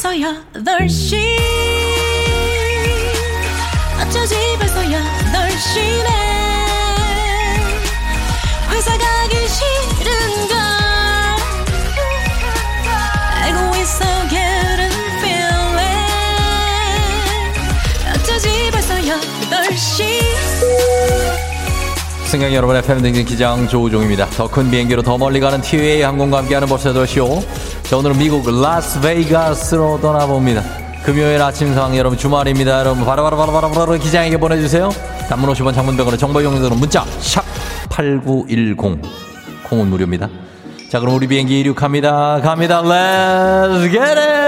벌써 8시 어쩌지 벌써 8시네 회사 가기 싫은걸. 알고 있어 getting feeling. 어쩌지 벌써 8시 승객 여러분 FM 등진 기장 조우종입니다. 더 큰 비행기로 더 멀리 가는 티웨이 항공과 함께하는 버스더 쇼. 자 오늘은 미국 라스베이거스로 떠나봅니다. 금요일 아침 상황 여러분 주말입니다. 여러분 바로바로바로바로 기장에게 보내주세요. 단문 50원 장문병원의 정보 용도는 문자 샵 8910 콩은 무료입니다. 자 그럼 우리 비행기 이륙합니다. 갑니다. Let's!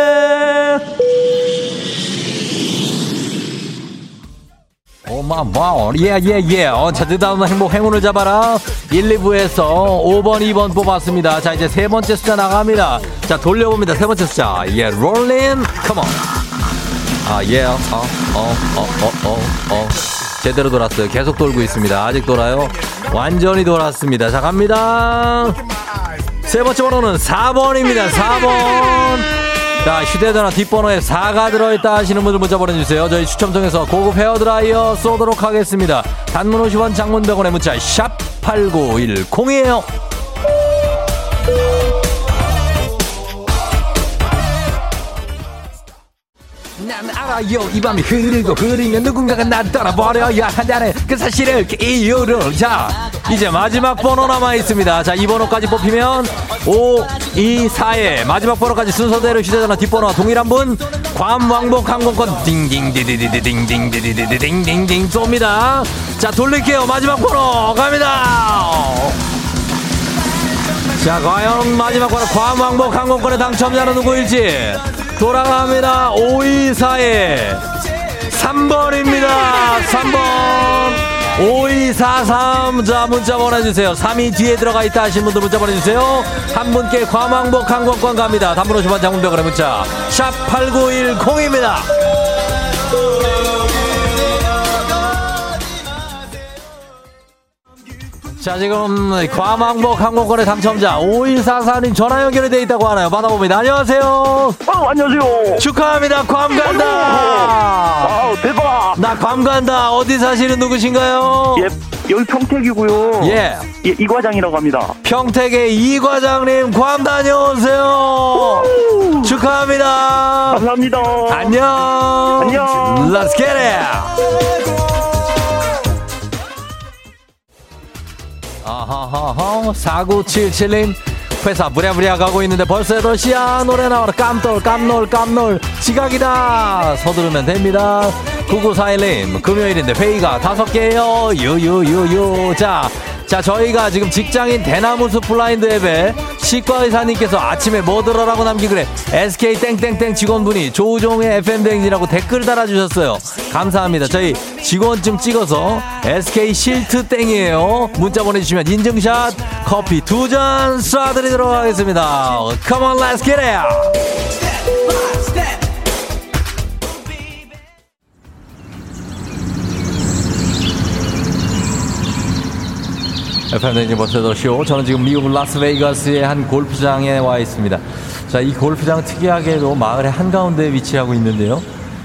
오마 뭐 예예 예. 어, 자, 그다음 행복 행운을 잡아라. 1, 2부에서 5번, 2번 뽑았습니다. 자, 이제 세 번째 숫자 나갑니다. 자, 돌려봅니다. 세 번째 숫자. 예, 롤린. 컴온. 아, 예. 어, 어, 어, 어, 어, 어. 제대로 돌았어요. 계속 돌고 있습니다. 아직 돌아요. 완전히 돌았습니다. 자, 갑니다. 세 번째 번호는 4번입니다. 4번. 자, 휴대전화 뒷번호에 4가 들어있다 하시는 분들 문자 보내주세요. 저희 추첨 통해서 고급 헤어드라이어 쏘도록 하겠습니다. 단문 50원 장문 100원의 문자 샵 8910이에요. 난 알아요 이 밤이 흐르고 흐르면 누군가가 나를 떠나버려야 한다는 그 사실을 그 이유를 자 이제 마지막 번호 남아 있습니다 자 이 번호까지 뽑히면 5 2 4에 마지막 번호까지 순서대로 휴대전화 뒷번호와 동일한 분 괌 왕복 항공권 딩딩디디디딩딩디디디딩딩딩 쏩니다 자 돌릴게요 마지막 번호 갑니다 자, 과연 마지막 번호 괌 왕복 항공권의 당첨자는 누구일지 돌아갑니다. 524에 3번입니다. 3번. 5243. 자, 문자 보내주세요. 3이 뒤에 들어가 있다 하신 분들 문자 보내주세요. 한 분께 괌 왕복 항공권 갑니다. 단문 50원 장문병원의 문자. 샵 8910입니다. 자, 지금 과망복 항공권의 당첨자 5144님 전화 연결이 돼 있다고 하나요? 받아봅니다. 안녕하세요. 어, 안녕하세요. 축하합니다. 괌 간다. 아, 대박. 나괌 간다. 어디 사시는 누구신가요? 예, 여기 평택이고요. 예. 예, 이 과장이라고 합니다. 평택의 이 과장님 괌 다녀오세요. 축하합니다. 감사합니다. 안녕. 안녕. Let's get it. 아하하하. 4977님 회사 부랴부랴 가고 있는데 벌써 8시야. 노래 나와라. 깜놀 깜놀 깜놀. 지각이다. 서두르면 됩니다. 9941님 금요일인데 회의가 다섯 개예요. 유유유유. 자, 자 저희가 지금 직장인 대나무숲 블라인드 앱에 치과의사님께서 아침에 뭐 들어라고 남기그래? SK 땡땡땡 직원분이 조우종의 FM댕진이라고 댓글 달아주셨어요. 감사합니다. 저희 직원증 찍어서 SK 실트 땡이에요. 문자 보내주시면 인증샷 커피 두 잔 쏴드리도록 하겠습니다. Come on let's get it FM댕진 버스더 쇼. 저는 지금 미국 라스베이거스의 한 골프장에 와 있습니다. 자, 이 골프장 특이하게도 마을의 한가운데에 위치하고 있는데요.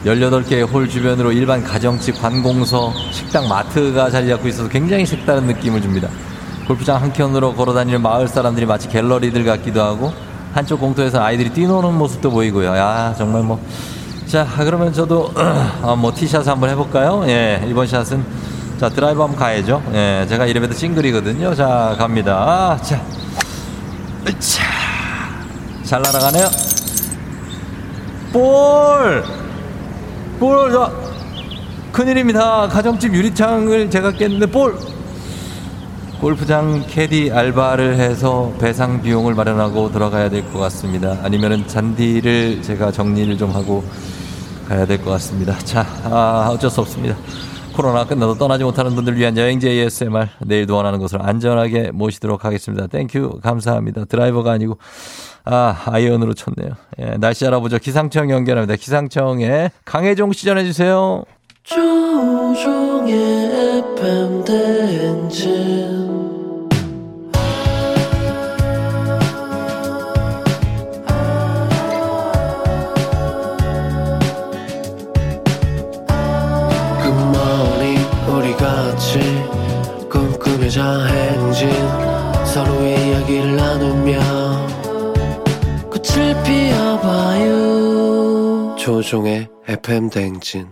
18개의 홀 주변으로 일반 가정집, 관공서, 식당, 마트가 자리 잡고 있어서 굉장히 색다른 느낌을 줍니다. 골프장 한켠으로 걸어다니는 마을 사람들이 마치 갤러리들 같기도 하고 한쪽 공터에서 아이들이 뛰노는 모습도 보이고요. 야, 정말 뭐. 자, 그러면 저도 어, 뭐 티샷 한번 해볼까요? 예, 이번 샷은 자, 드라이브 한번 가야죠. 예, 제가 이래봬도 싱글이거든요. 자, 갑니다. 아, 자. 잘 날아가네요. 볼! 볼, 자. 큰일입니다. 가정집 유리창을 제가 깼는데 볼! 골프장 캐디 알바를 해서 배상 비용을 마련하고 들어가야 될 것 같습니다. 아니면은 잔디를 제가 정리를 좀 하고 가야 될 것 같습니다. 자, 아, 어쩔 수 없습니다. 코로나 끝나도 떠나지 못하는 분들 위한 여행지 ASMR 내일도 원하는 곳으로 안전하게 모시도록 하겠습니다. thank you 감사합니다. 드라이버가 아니고 아 아이언으로 쳤네요. 예, 날씨 알아보죠. 기상청 연결합니다. 기상청에 강혜종 시 전해 주세요. 조종의 FM 대행진 행진 서로의 이야기를 나누며 꽃을 피워봐요 조종의 FM 대행진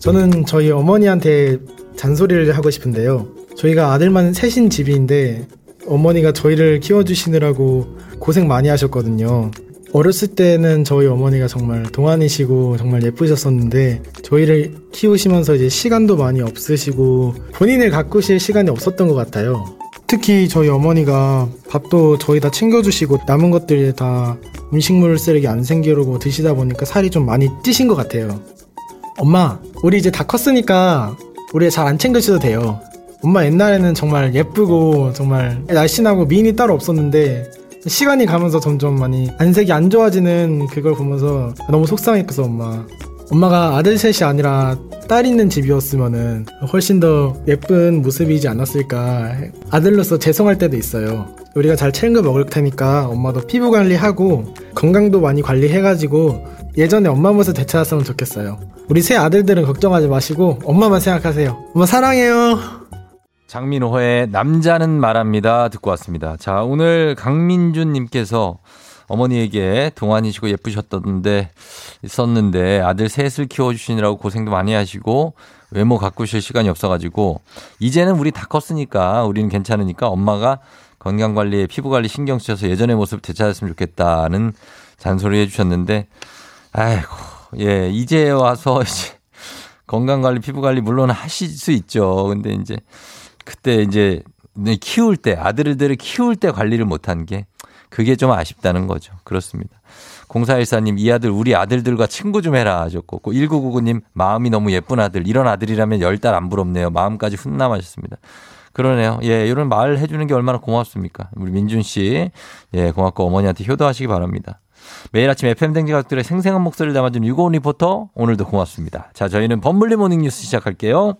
저는 저희 어머니한테 잔소리를 하고 싶은데요. 저희가 아들만 셋인 집인데 어머니가 저희를 키워주시느라고 고생 많이 하셨거든요. 어렸을 때는 저희 어머니가 정말 동안이시고 정말 예쁘셨었는데 저희를 키우시면서 이제 시간도 많이 없으시고 본인을 가꾸실 시간이 없었던 것 같아요. 특히 저희 어머니가 밥도 저희 다 챙겨주시고 남은 것들 다 음식물 쓰레기 안 생기려고 드시다 보니까 살이 좀 많이 찌신 것 같아요. 엄마, 우리 이제 다 컸으니까 우리 잘 안 챙겨주셔도 돼요. 엄마 옛날에는 정말 예쁘고 정말 날씬하고 미인이 따로 없었는데 시간이 가면서 점점 많이 안색이 안 좋아지는 그걸 보면서 너무 속상했어 엄마. 엄마가 아들 셋이 아니라 딸 있는 집이었으면은 훨씬 더 예쁜 모습이지 않았을까. 아들로서 죄송할 때도 있어요. 우리가 잘 챙겨 먹을 테니까 엄마도 피부 관리하고 건강도 많이 관리해가지고 예전에 엄마 모습 되찾았으면 좋겠어요. 우리 새 아들들은 걱정하지 마시고 엄마만 생각하세요. 엄마 사랑해요. 장민호의 남자는 말합니다. 듣고 왔습니다. 자, 오늘 강민준님께서 어머니에게 동안이시고 예쁘셨던데, 있었는데 아들 셋을 키워주시느라고 고생도 많이 하시고 외모 가꾸실 시간이 없어가지고, 이제는 우리 다 컸으니까 우리는 괜찮으니까 엄마가 건강 관리에 피부 관리 신경 쓰셔서 예전의 모습 되찾았으면 좋겠다는 잔소리 해주셨는데, 아이고, 예, 이제 와서 이제 건강 관리, 피부 관리 물론 하실 수 있죠. 근데 이제 그때 이제 키울 때 아들들을 키울 때 관리를 못한 게 그게 좀 아쉽다는 거죠. 그렇습니다. 0414님, 이 아들, 우리 아들들과 친구 좀 해라 하셨고, 1999님, 마음이 너무 예쁜 아들, 이런 아들이라면 열 달 안 부럽네요. 마음까지 훈남하셨습니다. 그러네요. 예, 이런 말 해주는 게 얼마나 고맙습니까? 우리 민준 씨, 예, 고맙고 어머니한테 효도하시기 바랍니다. 매일 아침 FM대행진 가족들의 생생한 목소리를 담아주는 유고원 리포터, 오늘도 고맙습니다. 자, 저희는 범블리 모닝 뉴스 시작할게요.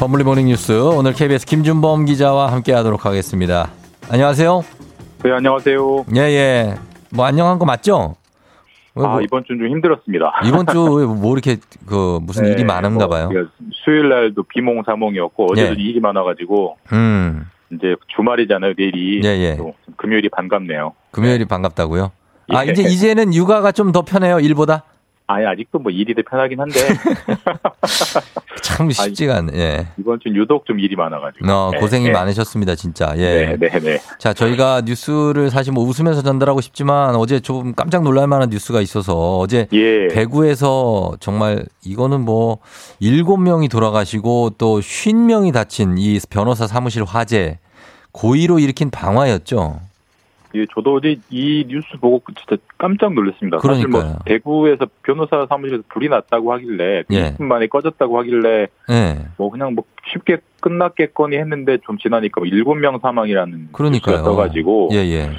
범블리 모닝 뉴스 오늘 KBS 김준범 기자와 함께 하도록 하겠습니다. 안녕하세요. 네, 안녕하세요. 예, 예. 뭐 안녕한 거 맞죠? 왜 아, 뭐- 이번 주는 좀 힘들었습니다. 이번 주에 뭐 이렇게 그 무슨 네, 일이 많은가 봐요. 뭐, 수요일 날도 비몽사몽이었고 어제도 예. 일이 많아가지고 음. 이제 주말이잖아요, 내일이. 예, 예. 또 금요일이 반갑네요. 금요일이 반갑다고요? 아, 예. 이제 이제는 육아가 좀 더 편해요, 일보다? 아니 아직도 뭐 일이 더 편하긴 한데 참 쉽지가 않네. 예. 이번 주는 유독 좀 일이 많아가지고. 어, 네, 고생이 네. 많으셨습니다, 진짜. 예. 네, 네, 네. 자, 저희가 뉴스를 사실 뭐 웃으면서 전달하고 싶지만 어제 좀 깜짝 놀랄 만한 뉴스가 있어서 어제 예. 대구에서 정말 이거는 뭐 일곱 명이 돌아가시고 또 쉰 명이 다친 이 변호사 사무실 화재 고의로 일으킨 방화였죠. 예, 저도 어제 이 뉴스 보고 진짜 깜짝 놀랐습니다. 사실 뭐 그러니까요. 대구에서 변호사 사무실에서 불이 났다고 하길래 예. 20분 만에 꺼졌다고 하길래 예. 뭐 그냥 뭐 쉽게 끝났겠거니 했는데 좀 지나니까 뭐 7명 사망이라는 그러니까요. 떠가지고 예, 예.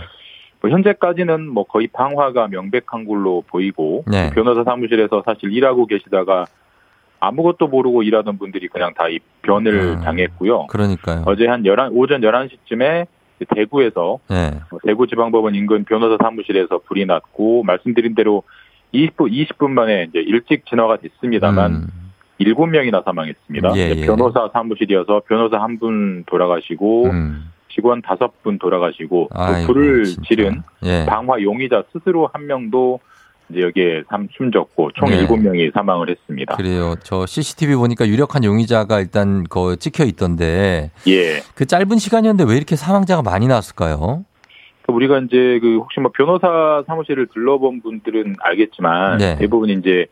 뭐 현재까지는 뭐 거의 방화가 명백한 걸로 보이고 네. 변호사 사무실에서 사실 일하고 계시다가 아무것도 모르고 일하던 분들이 그냥 다 이 변을 음. 당했고요. 그러니까요. 어제 한 11, 오전 11시쯤에 대구에서 예. 대구지방법원 인근 변호사 사무실에서 불이 났고 말씀드린 대로 20분 20분 만에 이제 일찍 진화가 됐습니다만 음. 일곱 명이나 사망했습니다. 예, 예. 변호사 사무실이어서 변호사 한 분 돌아가시고 음. 직원 다섯 분 돌아가시고 또 아이고, 불을 진짜. 지른 예. 방화 용의자 스스로 한 명도 이제 여기에 삼- 숨졌고 총 네. 일곱 명이 사망을 했습니다. 그래요. 저 CCTV 보니까 유력한 용의자가 일단 그 찍혀 있던데 예. 그 짧은 시간이었는데 왜 이렇게 사망자가 많이 나왔을까요? 우리가 이제 그 혹시 뭐 변호사 사무실을 둘러본 분들은 알겠지만 네. 대부분 이제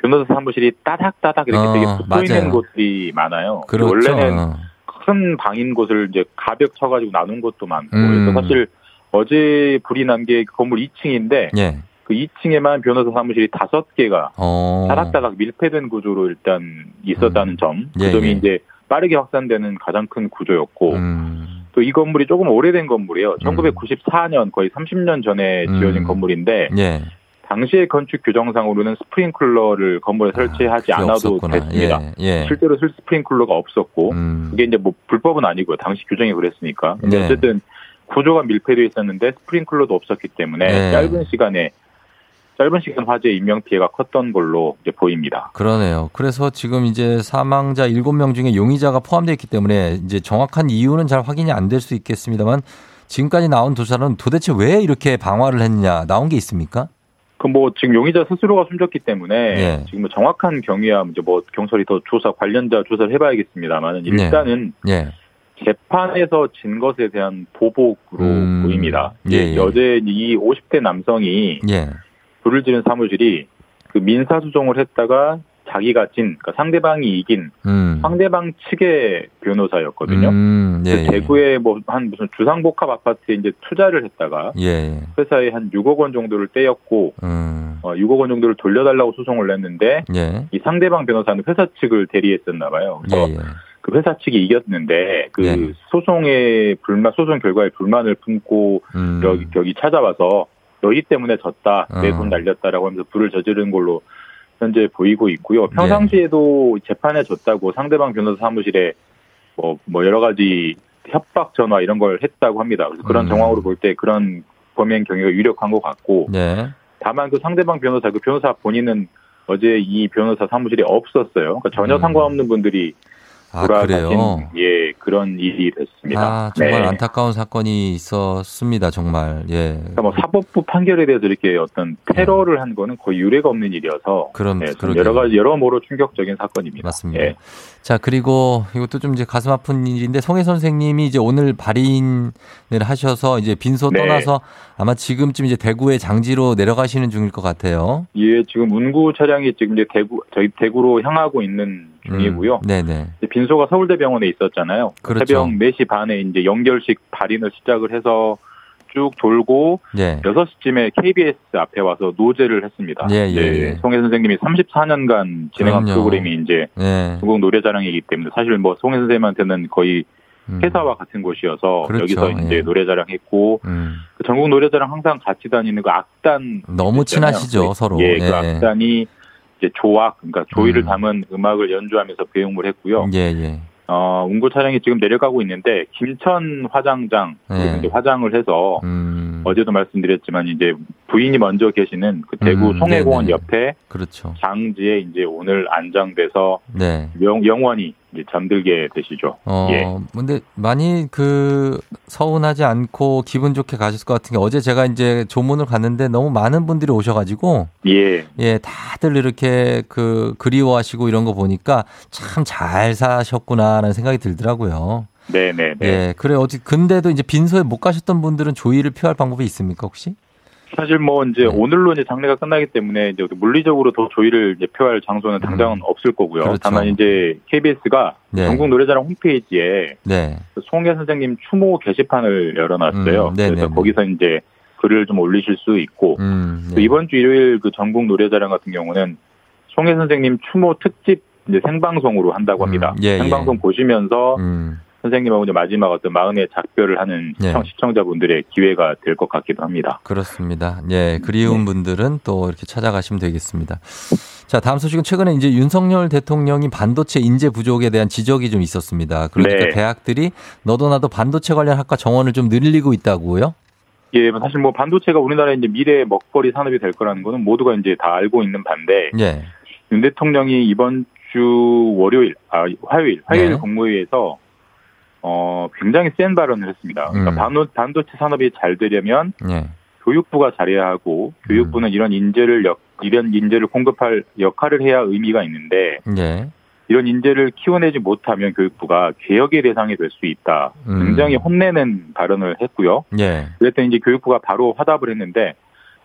변호사 사무실이 따닥따닥 이렇게 어, 되게 붙어. 있는 곳들이 많아요. 그렇죠. 원래는 큰 방인 곳을 이제 가벽 쳐가지고 나눈 곳도 많고 음. 그래서 사실 어제 불이 난 게 건물 2층인데 예. 그 2층에만 변호사 사무실이 다섯 개가 어. 따닥따닥 밀폐된 구조로 일단 있었다는 점, 그 예, 점이 예. 이제 빠르게 확산되는 가장 큰 구조였고 음. 또이 건물이 조금 오래된 건물이에요. 1994년 거의 30년 전에 지어진 음. 건물인데 예. 당시의 건축 규정상으로는 스프링클러를 건물에 설치하지 아, 않아도 없었구나. 됐습니다. 예, 예. 실제로 실 스프링클러가 없었고 음. 그게 이제 뭐 불법은 아니고요. 당시 규정이 그랬으니까. 근데 네. 어쨌든 구조가 밀폐되어 있었는데 스프링클러도 없었기 때문에 네. 짧은 시간에 짧은 시간 화재 인명 피해가 컸던 걸로 이제 보입니다. 그러네요. 그래서 지금 이제 사망자 7명 중에 용의자가 포함되어 있기 때문에 이제 정확한 이유는 잘 확인이 안 될 수 있겠습니다만 지금까지 나온 조사는 도대체 왜 이렇게 방화를 했느냐 나온 게 있습니까? 그뭐 지금 용의자 스스로가 숨졌기 때문에 예. 지금 뭐 정확한 경위야 이제 뭐 경찰이 더 조사 관련자 조사를 해봐야겠습니다만은 일단은 예. 재판에서 진 것에 대한 보복으로 음. 보입니다. 예, 예. 어제 이 50대 남성이 예. 불을 지른 사무실이 그 민사소송을 했다가 자기가 진, 그러니까 상대방이 이긴 음. 상대방 측의 변호사였거든요. 음, 예, 그 예. 대구에 뭐 한 무슨 주상복합 아파트에 이제 투자를 했다가 예, 예. 회사에 한 6억 원 정도를 떼었고 음. 어, 6억 원 정도를 돌려달라고 소송을 냈는데 예. 이 상대방 변호사는 회사 측을 대리했었나 봐요. 그래서 예, 예. 그 회사 측이 이겼는데 그 네. 소송의 불만 소송 결과에 불만을 품고 음. 여기 여기 찾아와서 너희 때문에 졌다 내 어. 돈 날렸다라고 하면서 불을 저지른 걸로 현재 보이고 네. 있고요. 평상시에도 재판에 졌다고 상대방 변호사 사무실에 뭐, 뭐 여러 가지 협박 전화 이런 걸 했다고 합니다. 그래서 그런 음. 정황으로 볼 때 그런 범행 경위가 유력한 것 같고 네. 다만 그 상대방 변호사 그 변호사 본인은 어제 이 변호사 사무실에 없었어요. 그러니까 전혀 음. 상관없는 분들이 아, 돌아가신 그래요? 예 그런 일이 됐습니다. 아, 정말 네. 안타까운 사건이 있었습니다. 정말. 예. 그러니까 뭐 사법부 판결에 대해서 이렇게 어떤 테러를 한 거는 거의 유례가 없는 일이어서 그럼, 그러게요. 여러 가지 여러모로 충격적인 사건입니다. 맞습니다. 예. 자, 그리고 이것도 좀 이제 가슴 아픈 일인데 송혜 선생님이 이제 오늘 발인을 하셔서 이제 빈소 네. 떠나서 아마 지금쯤 이제 대구의 장지로 내려가시는 중일 것 같아요. 예, 지금 운구 차량이 지금 이제 대구 저희 대구로 향하고 있는 중이고요. 음, 네네. 빈소가 서울대병원에 있었잖아요. 그렇죠. 새벽 4시 반에 이제 연결식 발인을 시작을 해서 쭉 돌고 예. 6시쯤에 KBS 앞에 와서 노제를 했습니다. 예, 예, 네, 예. 송혜 선생님이 34년간 진행한 그럼요. 프로그램이 이제 예. 전국 노래자랑이기 때문에 사실 뭐 송혜 선생님한테는 거의 회사와 같은 곳이어서 음. 그렇죠. 여기서 이제 예. 노래자랑 했고 음. 그 전국 노래자랑 항상 같이 다니는 그 악단 너무 있잖아요. 친하시죠, 그, 서로. 예, 그 예. 악단이 이제 조악 그러니까 조의를 음. 담은 음악을 연주하면서 배웅을 했고요. 예, 예. 어, 운구 차량이 지금 내려가고 있는데 김천 화장장 예. 화장을 해서 음. 어제도 말씀드렸지만 이제 부인이 먼저 계시는 그 대구 음, 송해공원 네네. 옆에 그렇죠. 장지에 이제 오늘 안장돼서 네. 영, 영원히 잠들게 되시죠. 어, 예. 근데 많이 그 서운하지 않고 기분 좋게 가셨을 것 같은 게 어제 제가 이제 조문을 갔는데 너무 많은 분들이 오셔가지고 예. 예, 다들 이렇게 그 그리워하시고 이런 거 보니까 참 잘 사셨구나라는 생각이 들더라고요. 네네네. 예, 그래 어디 근데도 이제 빈소에 못 가셨던 분들은 조의를 표할 방법이 있습니까 혹시? 사실 뭐 이제 오늘로 이제 장례가 끝나기 때문에 이제 물리적으로 더 조의를 이제 표할 장소는 당장은 없을 거고요. 음. 그렇죠. 다만 이제 KBS가 네. 전국 노래자랑 홈페이지에 네. 그 송혜 선생님 추모 게시판을 열어놨어요. 음, 네네네. 그래서 거기서 이제 글을 좀 올리실 수 있고 음, 또 이번 주 일요일 그 전국 노래자랑 같은 경우는 송혜 선생님 추모 특집 이제 생방송으로 한다고 합니다. 예, 생방송 보시면서 음. 선생님하고 이제 마지막 어떤 마흔의 작별을 하는 예. 시청, 시청 자분들의 기회가 될 것 같기도 합니다. 그렇습니다. 예, 그리운 네. 분들은 또 이렇게 찾아가시면 되겠습니다. 자, 다음 소식은 최근에 이제 윤석열 대통령이 반도체 인재 부족에 대한 지적이 좀 있었습니다. 그러니까 네. 대학들이 너도 나도 반도체 관련 학과 정원을 좀 늘리고 있다고요? 예, 뭐 사실 뭐 반도체가 우리나라의 이제 미래 먹거리 산업이 될 거라는 거는 모두가 이제 다 알고 있는 반대. 예. 윤 대통령이 이번 주 월요일, 아 화요일, 화요일 네. 국무회의에서 어 굉장히 센 발언을 했습니다. 그러니까 음. 반도, 반도체 산업이 잘 되려면 예. 교육부가 잘해야 하고 교육부는 음. 이런 인재를 역, 이런 인재를 공급할 역할을 해야 의미가 있는데 예. 이런 인재를 키워내지 못하면 교육부가 개혁의 대상이 될 수 있다. 음. 굉장히 혼내는 발언을 했고요. 예. 그랬더니 이제 교육부가 바로 화답을 했는데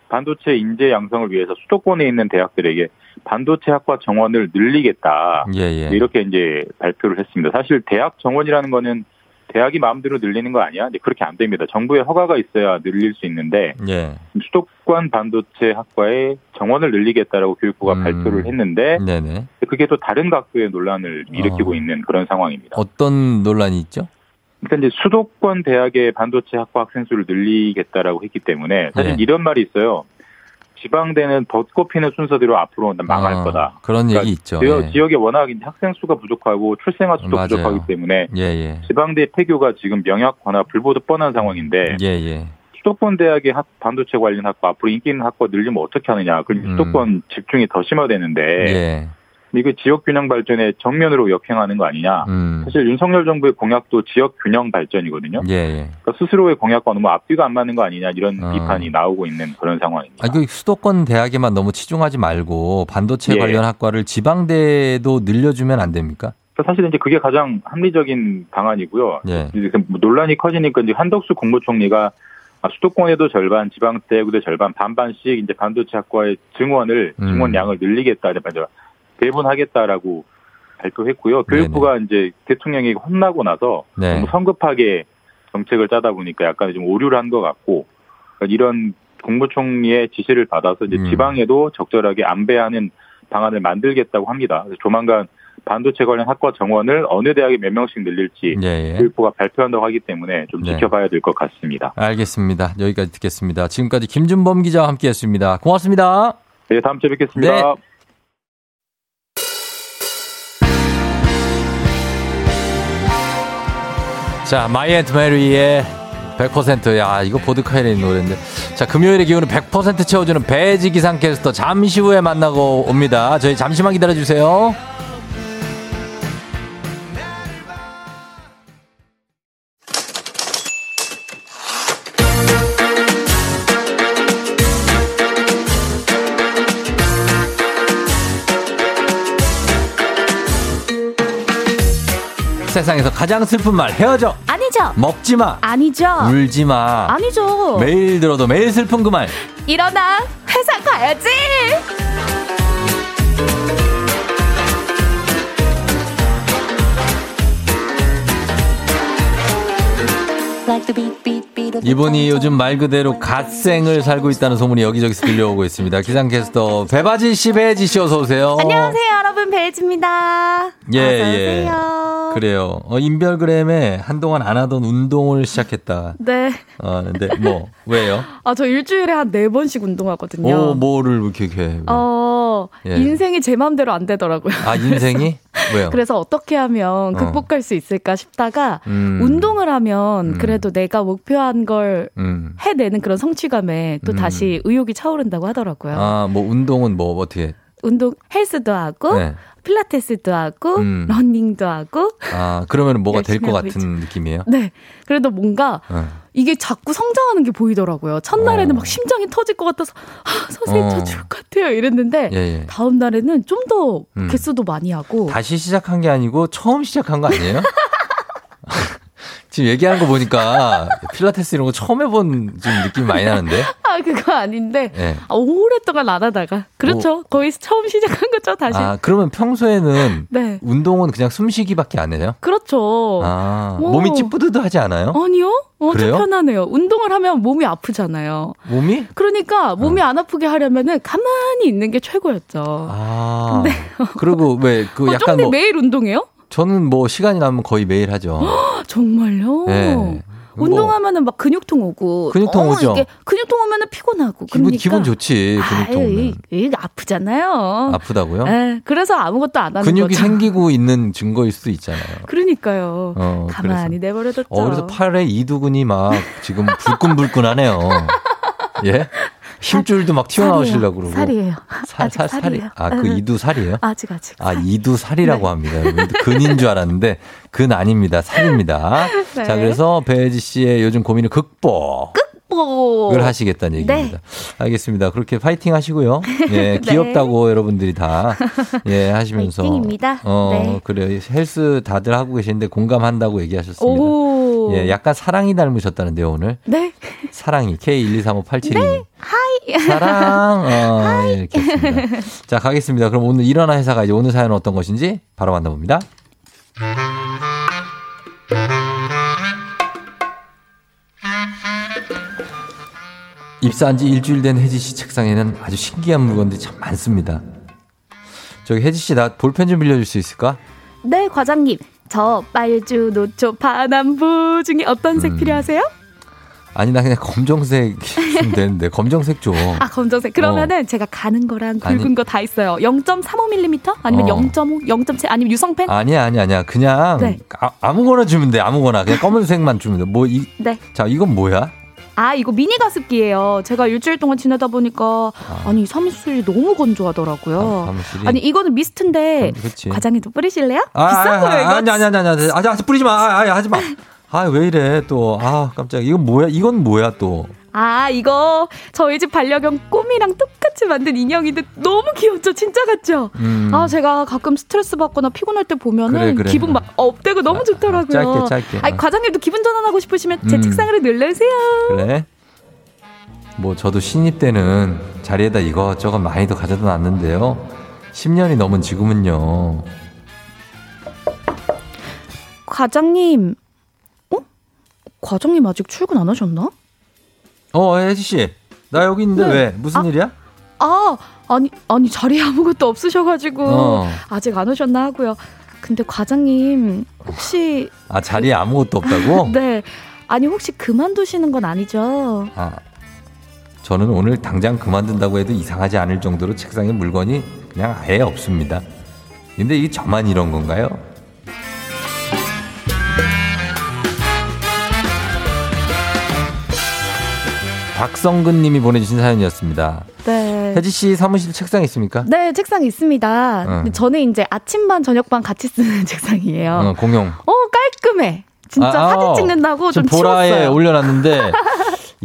반도체 인재 양성을 위해서 수도권에 있는 대학들에게 반도체 학과 정원을 늘리겠다. 예, 예. 이렇게 이제 발표를 했습니다. 사실 대학 정원이라는 거는 대학이 마음대로 늘리는 거 아니야? 그렇게 안 됩니다. 정부의 허가가 있어야 늘릴 수 있는데 예. 수도권 반도체 학과에 정원을 늘리겠다라고 교육부가 음. 발표를 했는데 네네. 그게 또 다른 각도의 논란을 일으키고 어. 있는 그런 상황입니다. 어떤 논란이 있죠? 그러니까 이제 수도권 대학의 반도체 학과 학생 수를 늘리겠다라고 했기 때문에 사실 네. 이런 말이 있어요. 지방대는 더 꼽히는 순서대로 앞으로 망할 어, 거다. 그런 그러니까 얘기 있죠. 지역, 예. 지역에 워낙 학생 수가 부족하고 출생아 수도 맞아요. 부족하기 때문에 예, 예. 지방대 폐교가 지금 명확하거나 불보듯 뻔한 상황인데 예, 예. 수도권 대학의 학- 반도체 관련 학과 앞으로 인기 있는 학과 늘리면 어떻게 하느냐. 그럼 음. 수도권 집중이 더 심화되는데 예. 이거 지역 균형 발전에 정면으로 역행하는 거 아니냐. 음. 사실 윤석열 정부의 공약도 지역 균형 발전이거든요. 예, 예. 그러니까 스스로의 공약과 너무 앞뒤가 안 맞는 거 아니냐 이런 어. 비판이 나오고 있는 그런 상황입니다. 아, 그 수도권 대학에만 너무 치중하지 말고 반도체 예. 관련 학과를 지방대도 늘려주면 안 됩니까? 그러니까 사실 이제 그게 가장 합리적인 방안이고요. 예. 그 논란이 커지니까 이제 한덕수 국무총리가 아, 수도권에도 절반, 지방 대구도 절반, 반반씩 이제 반도체 학과의 증원을 음. 증원량을 늘리겠다, 배분하겠다라고 발표했고요. 교육부가 이제 대통령이 혼나고 나서 네. 너무 성급하게 정책을 짜다 보니까 약간 좀 오류를 한 것 같고 그러니까 이런 국무총리의 지시를 받아서 이제 음. 지방에도 적절하게 안배하는 방안을 만들겠다고 합니다. 조만간 반도체 관련 학과 정원을 어느 대학에 몇 명씩 늘릴지 예, 예. 교육부가 발표한다고 하기 때문에 좀 네. 지켜봐야 될 것 같습니다. 알겠습니다. 여기까지 듣겠습니다. 지금까지 김준범 기자와 함께 했습니다. 고맙습니다. 네, 다음 주에 뵙겠습니다. 네. 자, 마이 앤트 메리의 100% 야, 이거 보드카레인의 노래인데. 자, 금요일의 기운을 100% 채워주는 배지 기상캐스터 잠시 후에 만나고 옵니다. 저희 잠시만 기다려 주세요. 세상에서 가장 슬픈 말 헤어져 아니죠. 먹지 마 아니죠. 울지 마 아니죠. 매일 들어도 매일 슬픈 그 말 일어나. 회사 가야지. 이분이 요즘 말 그대로 갓생을 살고 있다는 소문이 여기저기서 들려오고 있습니다. 기상캐스터 배바지 씨, 배지 씨 어서 오세요. 안녕하세요, 여러분. 배지입니다. 예, 어서 예. 그래요. 어, 인별그램에 한동안 안 하던 운동을 시작했다. 네. 어, 근데 뭐 왜요? 아, 저 일주일에 한 네 번씩 운동하거든요. 오, 뭐를 이렇게 해? 어, 예. 인생이 제 마음대로 안 되더라고요. 아, 인생이 왜요? 그래서 어떻게 하면 어. 극복할 수 있을까 싶다가 음. 운동을 하면 음. 그래도 내가 목표한 걸 음. 해내는 그런 성취감에 또 음. 다시 의욕이 차오른다고 하더라고요. 아, 뭐 운동은 뭐 어떻게? 운동 헬스도 하고 네. 필라테스도 하고 음. 러닝도 하고 아, 그러면 뭐가 될 것 같은 느낌이에요? 네. 그래도 뭔가 어. 이게 자꾸 성장하는 게 보이더라고요. 첫날에는 어. 막 심장이 터질 것 같아서 아, 선생님 어. 저 죽을 것 같아요 이랬는데 예, 예. 다음 날에는 좀더 음. 개수도 많이 하고 다시 시작한 게 아니고 처음 시작한 거 아니에요? 지금 얘기하는 거 보니까 필라테스 이런 거 처음 해본 지금 느낌이 많이 나는데. 아 그거 아닌데 예. 아, 오랫동안 안 하다가 그렇죠. 거의 처음 시작한 거죠 다시. 아, 그러면 평소에는 네. 운동은 그냥 숨쉬기밖에 안 해요? 그렇죠. 아, 뭐. 몸이 찌뿌드드 하지 않아요? 아니요. 어, 좀 그래요? 편하네요. 운동을 하면 몸이 아프잖아요. 몸이? 그러니까 몸이 안 아프게 하려면은 가만히 있는 게 최고였죠. 아. 그리고 왜그 어, 약간 쫑디 뭐 매일 운동해요? 저는 뭐 시간이 나면 거의 매일 하죠. 정말요? 네. 뭐 운동하면은 막 근육통 오고 근육통 어, 오죠. 이게 근육통 오면은 피곤하고 기분 그러니까 기분 좋지 근육통 오면. 이게 아프잖아요. 아프다고요? 네, 그래서 아무것도 안 하는 근육이 거죠. 생기고 있는 증거일 수도 있잖아요. 그러니까요. 어, 가만히 내버려뒀죠. 어, 그래서 팔에 이두근이 막 지금 불끈불끈하네요. 예? 힘줄도 막 튀어나오시려고 그러고. 살이에요. 살, 아직 살, 살이. 살이에요. 아, 그 이두 살이에요? 아직 아직. 아, 이두 살이라고 네. 합니다. 근인 줄 알았는데, 근 아닙니다. 살입니다. 네. 자, 그래서 배지 씨의 요즘 고민은 극복. 뭐. 을 하시겠다는 얘기입니다. 알겠습니다. 그렇게 파이팅 하시고요. 예, 네. 귀엽다고 여러분들이 다, 예, 하시면서. 파이팅입니다. 어, 네. 그래요. 헬스 다들 하고 계시는데 공감한다고 얘기하셨습니다. 오. 예, 약간 사랑이 닮으셨다는데요, 오늘. 네. 사랑이, K1235872. 네. Hi. 사랑, 어, 예, 이렇게 했습니다. 자, 가겠습니다. 그럼 오늘 일어나 회사가 이제 오늘 사연은 어떤 것인지 바로 만나봅니다. 입사한 지 일주일 된 혜지 씨 책상에는 아주 신기한 물건들이 참 많습니다. 저기 혜지 씨, 나 볼펜 좀 빌려줄 수 있을까? 네, 과장님. 저 빨주, 노초, 파남보 중에 어떤 색 음. 필요하세요? 아니 나 그냥 검정색 주면 되는데 검정색 줘. 아, 검정색. 그러면은 제가 가는 거랑 굵은 어. 거다 있어요. 0.35mm? 아니면 어. 0.5, 0.7, 아니면 유성펜? 아니야 아니야 아니야 그냥 네. 아, 무거나 주면 돼 아무거나 그냥 검은색만 주면 돼. 뭐 이 네. 자 이건 뭐야? 아, 이거 미니 가습기예요. 제가 일주일 동안 지내다 보니까 아 니, 사무실이 너무 건조하더라고요. 사무실이? 아니, 이거는 미스트인데 그렇지. 과장님도 뿌리실래요? 아, 비싼 아, 거예요, 이거. 아니 아니 아니 아니 아니 아니 뿌리지 마. 아, 아니, 하지 마. 아 왜 이래 또. 아 깜짝. 이건 뭐야? 이건 뭐야 또. 아, 이거 저희 집 반려견 꼬미랑 똑같이 만든 인형인데 너무 귀엽죠? 진짜 같죠? 음. 아, 제가 가끔 스트레스 받거나 피곤할 때 보면은 그래, 그래. 기분 막 업되고 너무 좋더라고요. 짧게, 짧게. 아니, 과장님도 기분 전환하고 싶으시면 제 음. 책상으로 놀러오세요. 그래? 뭐 저도 신입 때는 자리에다 이것저것 많이도 가져다 놨는데요. 10년이 넘은 지금은요. 과장님, 어? 과장님 아직 출근 안 하셨나? 어, 혜지 씨. 나 여기 있는데 네. 왜? 무슨 아, 일이야? 아, 아니, 아니, 자리에 아무것도 없으셔가지고, 어. 아직 안 오셨나 하고요. 근데 과장님, 혹시, 아, 자리에 아무것도 없다고? 네. 아니, 혹시 그만두시는 건 아니죠? 아, 저는 오늘 당장 그만둔다고 해도 이상하지 않을 정도로 책상에 물건이 그냥 아예 없습니다. 근데 이게 저만 이런 건가요? 박성근 님이 보내주신 사연이었습니다. 네. 혜지 씨 사무실 책상 있습니까? 네, 책상 있습니다. 응. 근데 저는 이제 아침반, 저녁반 같이 쓰는 책상이에요. 어, 공용. 어, 깔끔해. 진짜 아, 사진 아, 찍는다고 좀 보라에 치웠어요. 올려놨는데,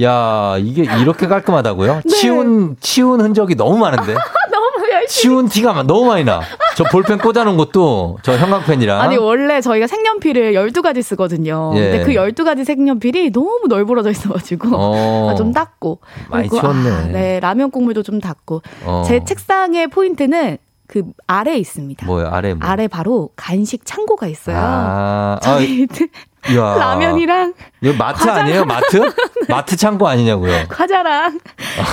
야 이게 이렇게 깔끔하다고요? 네. 치운 치운 흔적이 너무 많은데, 치운 티가 마- 너무 많이 나. 저 볼펜 꽂아놓은 것도 저 형광펜이랑. 아니, 원래 저희가 색연필을 12가지 쓰거든요. 예. 근데 그 12가지 색연필이 너무 널브러져 있어가지고. 어. 아, 좀 닦고. 많이 치웠네. 아, 네, 라면 국물도 좀 닦고. 어. 제 책상의 포인트는 그 아래에 있습니다. 뭐요 아래 뭐? 아래 바로 간식 창고가 있어요. 아, 아, 저희 이야. 라면이랑 이거 마트 과자- 아니에요? 마트? 마트 창고 아니냐고요? 과자랑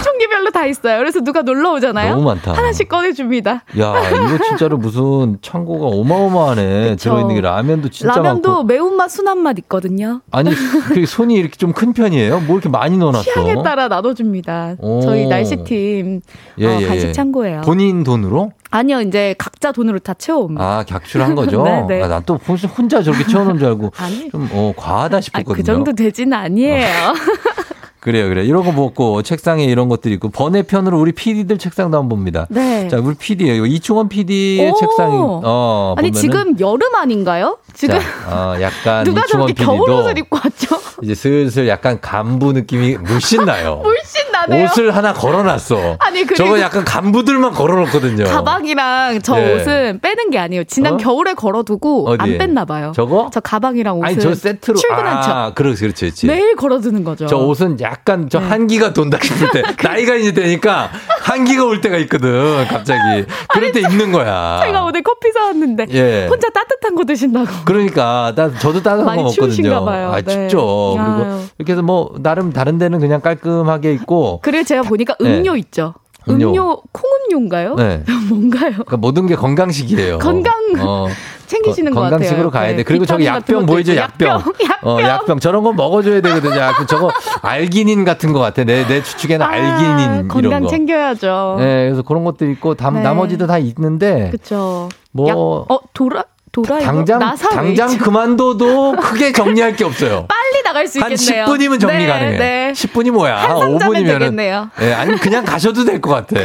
종류별로 다 있어요. 그래서 누가 놀러 오잖아요. 너무 많다. 하나씩 꺼내줍니다. 야, 이거 진짜로 무슨 창고가 어마어마하네. 그쵸. 들어있는 게 라면도 진짜 라면도 많고. 매운맛, 순한맛 있거든요. 아니, 그 손이 이렇게 좀 큰 편이에요? 뭐 이렇게 많이 넣어놨어? 취향에 따라 나눠줍니다. 오. 저희 날씨팀 예, 어, 예, 간식 예. 창고예요. 본인 돈으로? 아니요, 이제 각자 돈으로 다 채워옵니다. 아, 객출한 거죠? 네, 네. 아, 난또 혼자 저렇게 채워놓은 줄 알고 아니. 좀, 어, 과하다 아, 싶었거든요. 그 정도 되지는 아니에요. 그래요, 그래. 이런 거 먹고 책상에 이런 것들이 있고 번외편으로 우리 PD들 책상도 한번 봅니다. 네. 자, 우리 PD예요. 이충원 PD의 오. 책상이 어 아니 보면은 지금 여름 아닌가요? 지금 자, 어, 약간 누가 저렇게 PD도 겨울 옷을 입고 왔죠? 이제 슬슬 약간 간부 느낌이 물씬 나요. 물씬 나네요. 옷을 하나 걸어놨어. 아니, 그리고 저거 약간 간부들만 걸어놓거든요. 가방이랑 저 예. 옷은 빼는 게 아니에요. 지난 어? 겨울에 걸어두고 어디? 안 뺐나 봐요. 저거? 저 가방이랑 옷은 아니 저 세트로 출근한 아, 척 그렇지, 그렇지, 그렇지. 매일 걸어두는 거죠. 저 옷은 약간 네. 저 한기가 돈다 싶을 때 나이가 이제 되니까 한기가 올 때가 있거든 갑자기 그럴 때 입는 거야. 제가 오늘 커피 사왔는데 예. 혼자 따뜻한 거 드신다고. 그러니까 나 저도 따뜻한 거 먹거든요. 봐요. 아 네. 춥죠. 그리고 이렇게 해서 뭐 나름 다른 데는 그냥 깔끔하게 있고 그리고 제가 보니까 음료 있죠. 네. 음료. 음료 콩음료인가요? 네. 뭔가요? 그러니까 모든 게 건강식이에요. 건강 어. 챙기시는 것 같아요. 건강식으로 가야 네, 돼. 그리고 저기 약병 보이죠? 있고. 약병. 약병. 어, 약병. 저런 거 먹어줘야 되거든요. 약간 저거 알기닌 같은 것 같아. 내, 내 추측에는 알기닌 이런 아, 건강 거. 챙겨야죠. 네, 그래서 그런 것도 있고, 담, 네. 나머지도 다 있는데, 그쵸. 뭐, 약, 어, 도라, 도라 당장, 당장. 그만둬도 크게 정리할 게 없어요. 빨리 나갈 수한 있겠네요. 10분이면 정리 네, 가능해. 네. 10분이 뭐야? 한 상자면 5분이면. 되겠네요. 예, 아니, 그냥 가셔도 될 것 같아.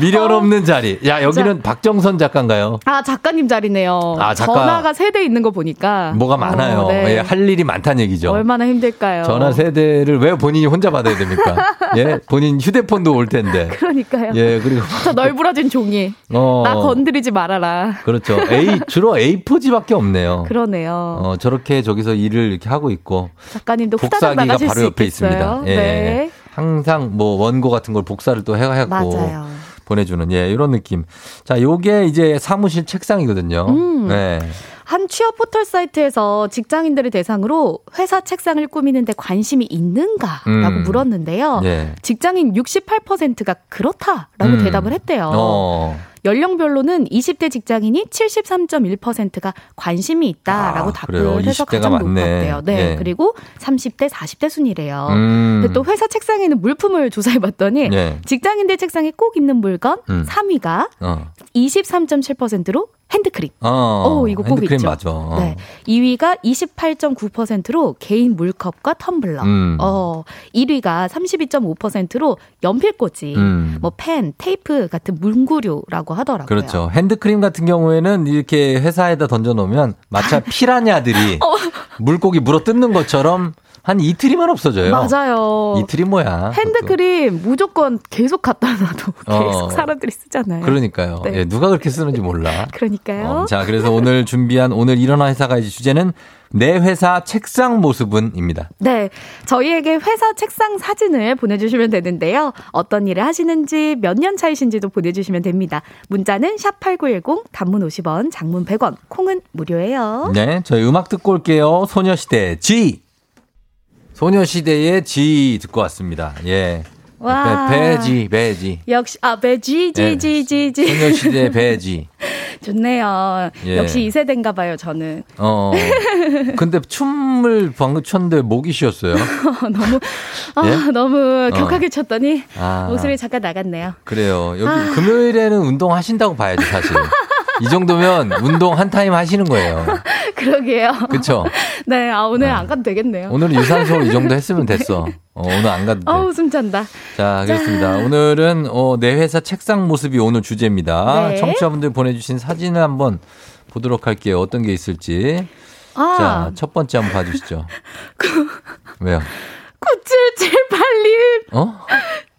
미련 없는 자리. 야, 여기는 박정선 작가인가요? 아, 작가님 자리네요. 아, 작가. 전화가 세대 있는 거 보니까. 뭐가 많아요. 어, 네. 예, 할 일이 많다는 얘기죠. 얼마나 힘들까요? 전화 세대를 왜 본인이 혼자 받아야 됩니까? 예, 본인 휴대폰도 올 텐데. 그러니까요. 예, 그리고 저 널브러진 종이. 어, 나 건드리지 말아라. 그렇 죠. A 주로 A4지밖에 없네요. 그러네요. 어, 저렇게 저기서 일을 이렇게 하고 있고 작가님도 복사기가 바로 수 옆에. 있습니다. 예. 네. 항상 뭐 원고 같은 걸 복사를 또 해갖고 맞아요. 보내주는 예 이런 느낌. 자, 요게 이제 사무실 책상이거든요. 음. 네. 한 취업 포털 사이트에서 직장인들을 대상으로 회사 책상을 꾸미는데 관심이 있는가라고 음. 물었는데요. 예. 직장인 68%가 그렇다라고 음. 대답을 했대요. 어. 연령별로는 20대 직장인이 73.1%가 관심이 있다라고 아, 답을 그래요? 해서 20대가 가장 많네. 높았대요. 네. 예. 그리고 30대, 40대 순이래요. 음. 또 회사 책상에 있는 물품을 조사해 봤더니 예. 직장인들 책상에 꼭 있는 물건 음. 3위가 어. 23.7%로 핸드크림. 어. 어, 이거 꼭 핸드크림 있죠. 맞아. 어. 네. 2위가 28.9%로 개인 물컵과 텀블러. 음. 어, 1위가 32.5%로 연필꽂이, 음. 뭐 펜, 테이프 같은 문구류라고 하더라고요. 그렇죠. 핸드크림 같은 경우에는 이렇게 회사에다 던져놓으면 마치 피라냐들이 어. 물고기 물어 뜯는 것처럼 한 이틀이면 없어져요. 맞아요. 이틀이 뭐야. 핸드크림 무조건 계속 갖다 놔도 어. 계속 사람들이 쓰잖아요. 그러니까요. 네. 예, 누가 그렇게 쓰는지 몰라. 그러니까요. 어, 자, 그래서 오늘 준비한 오늘 일어나 회사 가야지 주제는 내 회사 책상 모습은입니다. 네. 저희에게 회사 책상 사진을 보내주시면 되는데요. 어떤 일을 하시는지, 몇 년 차이신지도 보내주시면 됩니다. 문자는 샵8910, 단문 50원, 장문 100원, 콩은 무료예요. 네, 저희 음악 듣고 올게요. 소녀시대 G. 소녀시대의 G 듣고 왔습니다. 예. 와. 배, 배지, 배지. 역시, 아, 배지, 지, 지, 지, 지. 소녀시대 배지. 좋네요. 예. 역시 이세대인가 봐요, 저는. 어. 근데 춤을 방금 췄는데 목이 쉬었어요. 너무, 아, 예? 너무 어. 격하게 쳤더니, 아. 목소리 잠깐 나갔네요. 그래요. 여기 아. 금요일에는 운동하신다고 봐야지, 사실. 이 정도면 운동 한 타임 하시는 거예요. 그러게요. 그쵸? 네, 아, 오늘 안 가도 되겠네요. 오늘은 유산소 이 정도 했으면 됐어. 어, 오늘 안 가도 돼. 어우, 숨 찬다. 자, 그렇습니다. 오늘은 어, 내 회사 책상 모습이 오늘 주제입니다. 네. 청취자분들 보내주신 사진을 한번 보도록 할게요. 어떤 게 있을지. 아. 자, 첫 번째 한번 봐주시죠. 왜요? 9778님. 어?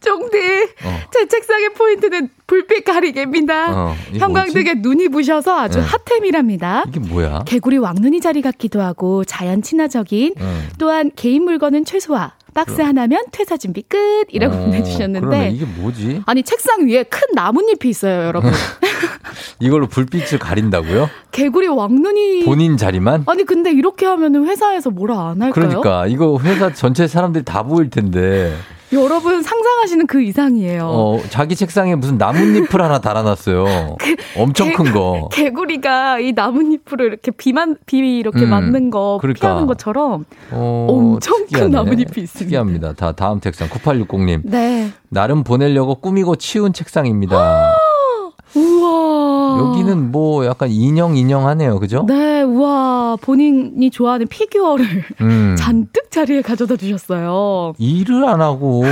종디. 어. 제 책상의 포인트는 불빛 가리개입니다. 어, 형광등에 눈이 부셔서 아주 네. 핫템이랍니다. 이게 뭐야? 개구리 왕눈이 자리 같기도 하고 자연 친화적인 응. 또한 개인 물건은 최소화. 박스 하나면 퇴사 준비 끝 이라고 어, 보내주셨는데 그러네. 이게 뭐지? 아니 책상 위에 큰 나뭇잎이 있어요, 여러분. 이걸로 불빛을 가린다고요? 개구리 왕눈이 본인 자리만? 아니 근데 이렇게 하면은 회사에서 뭐라 안 할까요? 그러니까 이거 회사 전체 사람들이 다 보일 텐데 여러분 상상하시는 그 이상이에요. 어 자기 책상에 무슨 나뭇잎을 하나 달아놨어요. 엄청 큰 거. 개구리가 이 나뭇잎으로 이렇게 비만 비 이렇게 음, 맞는 거 그러니까. 피하는 것처럼 어, 엄청 큰 특이하네. 나뭇잎이 있습니다. 특이합니다. 다 다음 책상 9860님. 네. 나름 보내려고 꾸미고 치운 책상입니다. 우와. 여기는 뭐 약간 인형 인형하네요. 그죠? 네, 우와. 본인이 좋아하는 피규어를 음. 잔뜩 자리에 가져다 주셨어요. 일을 안 하고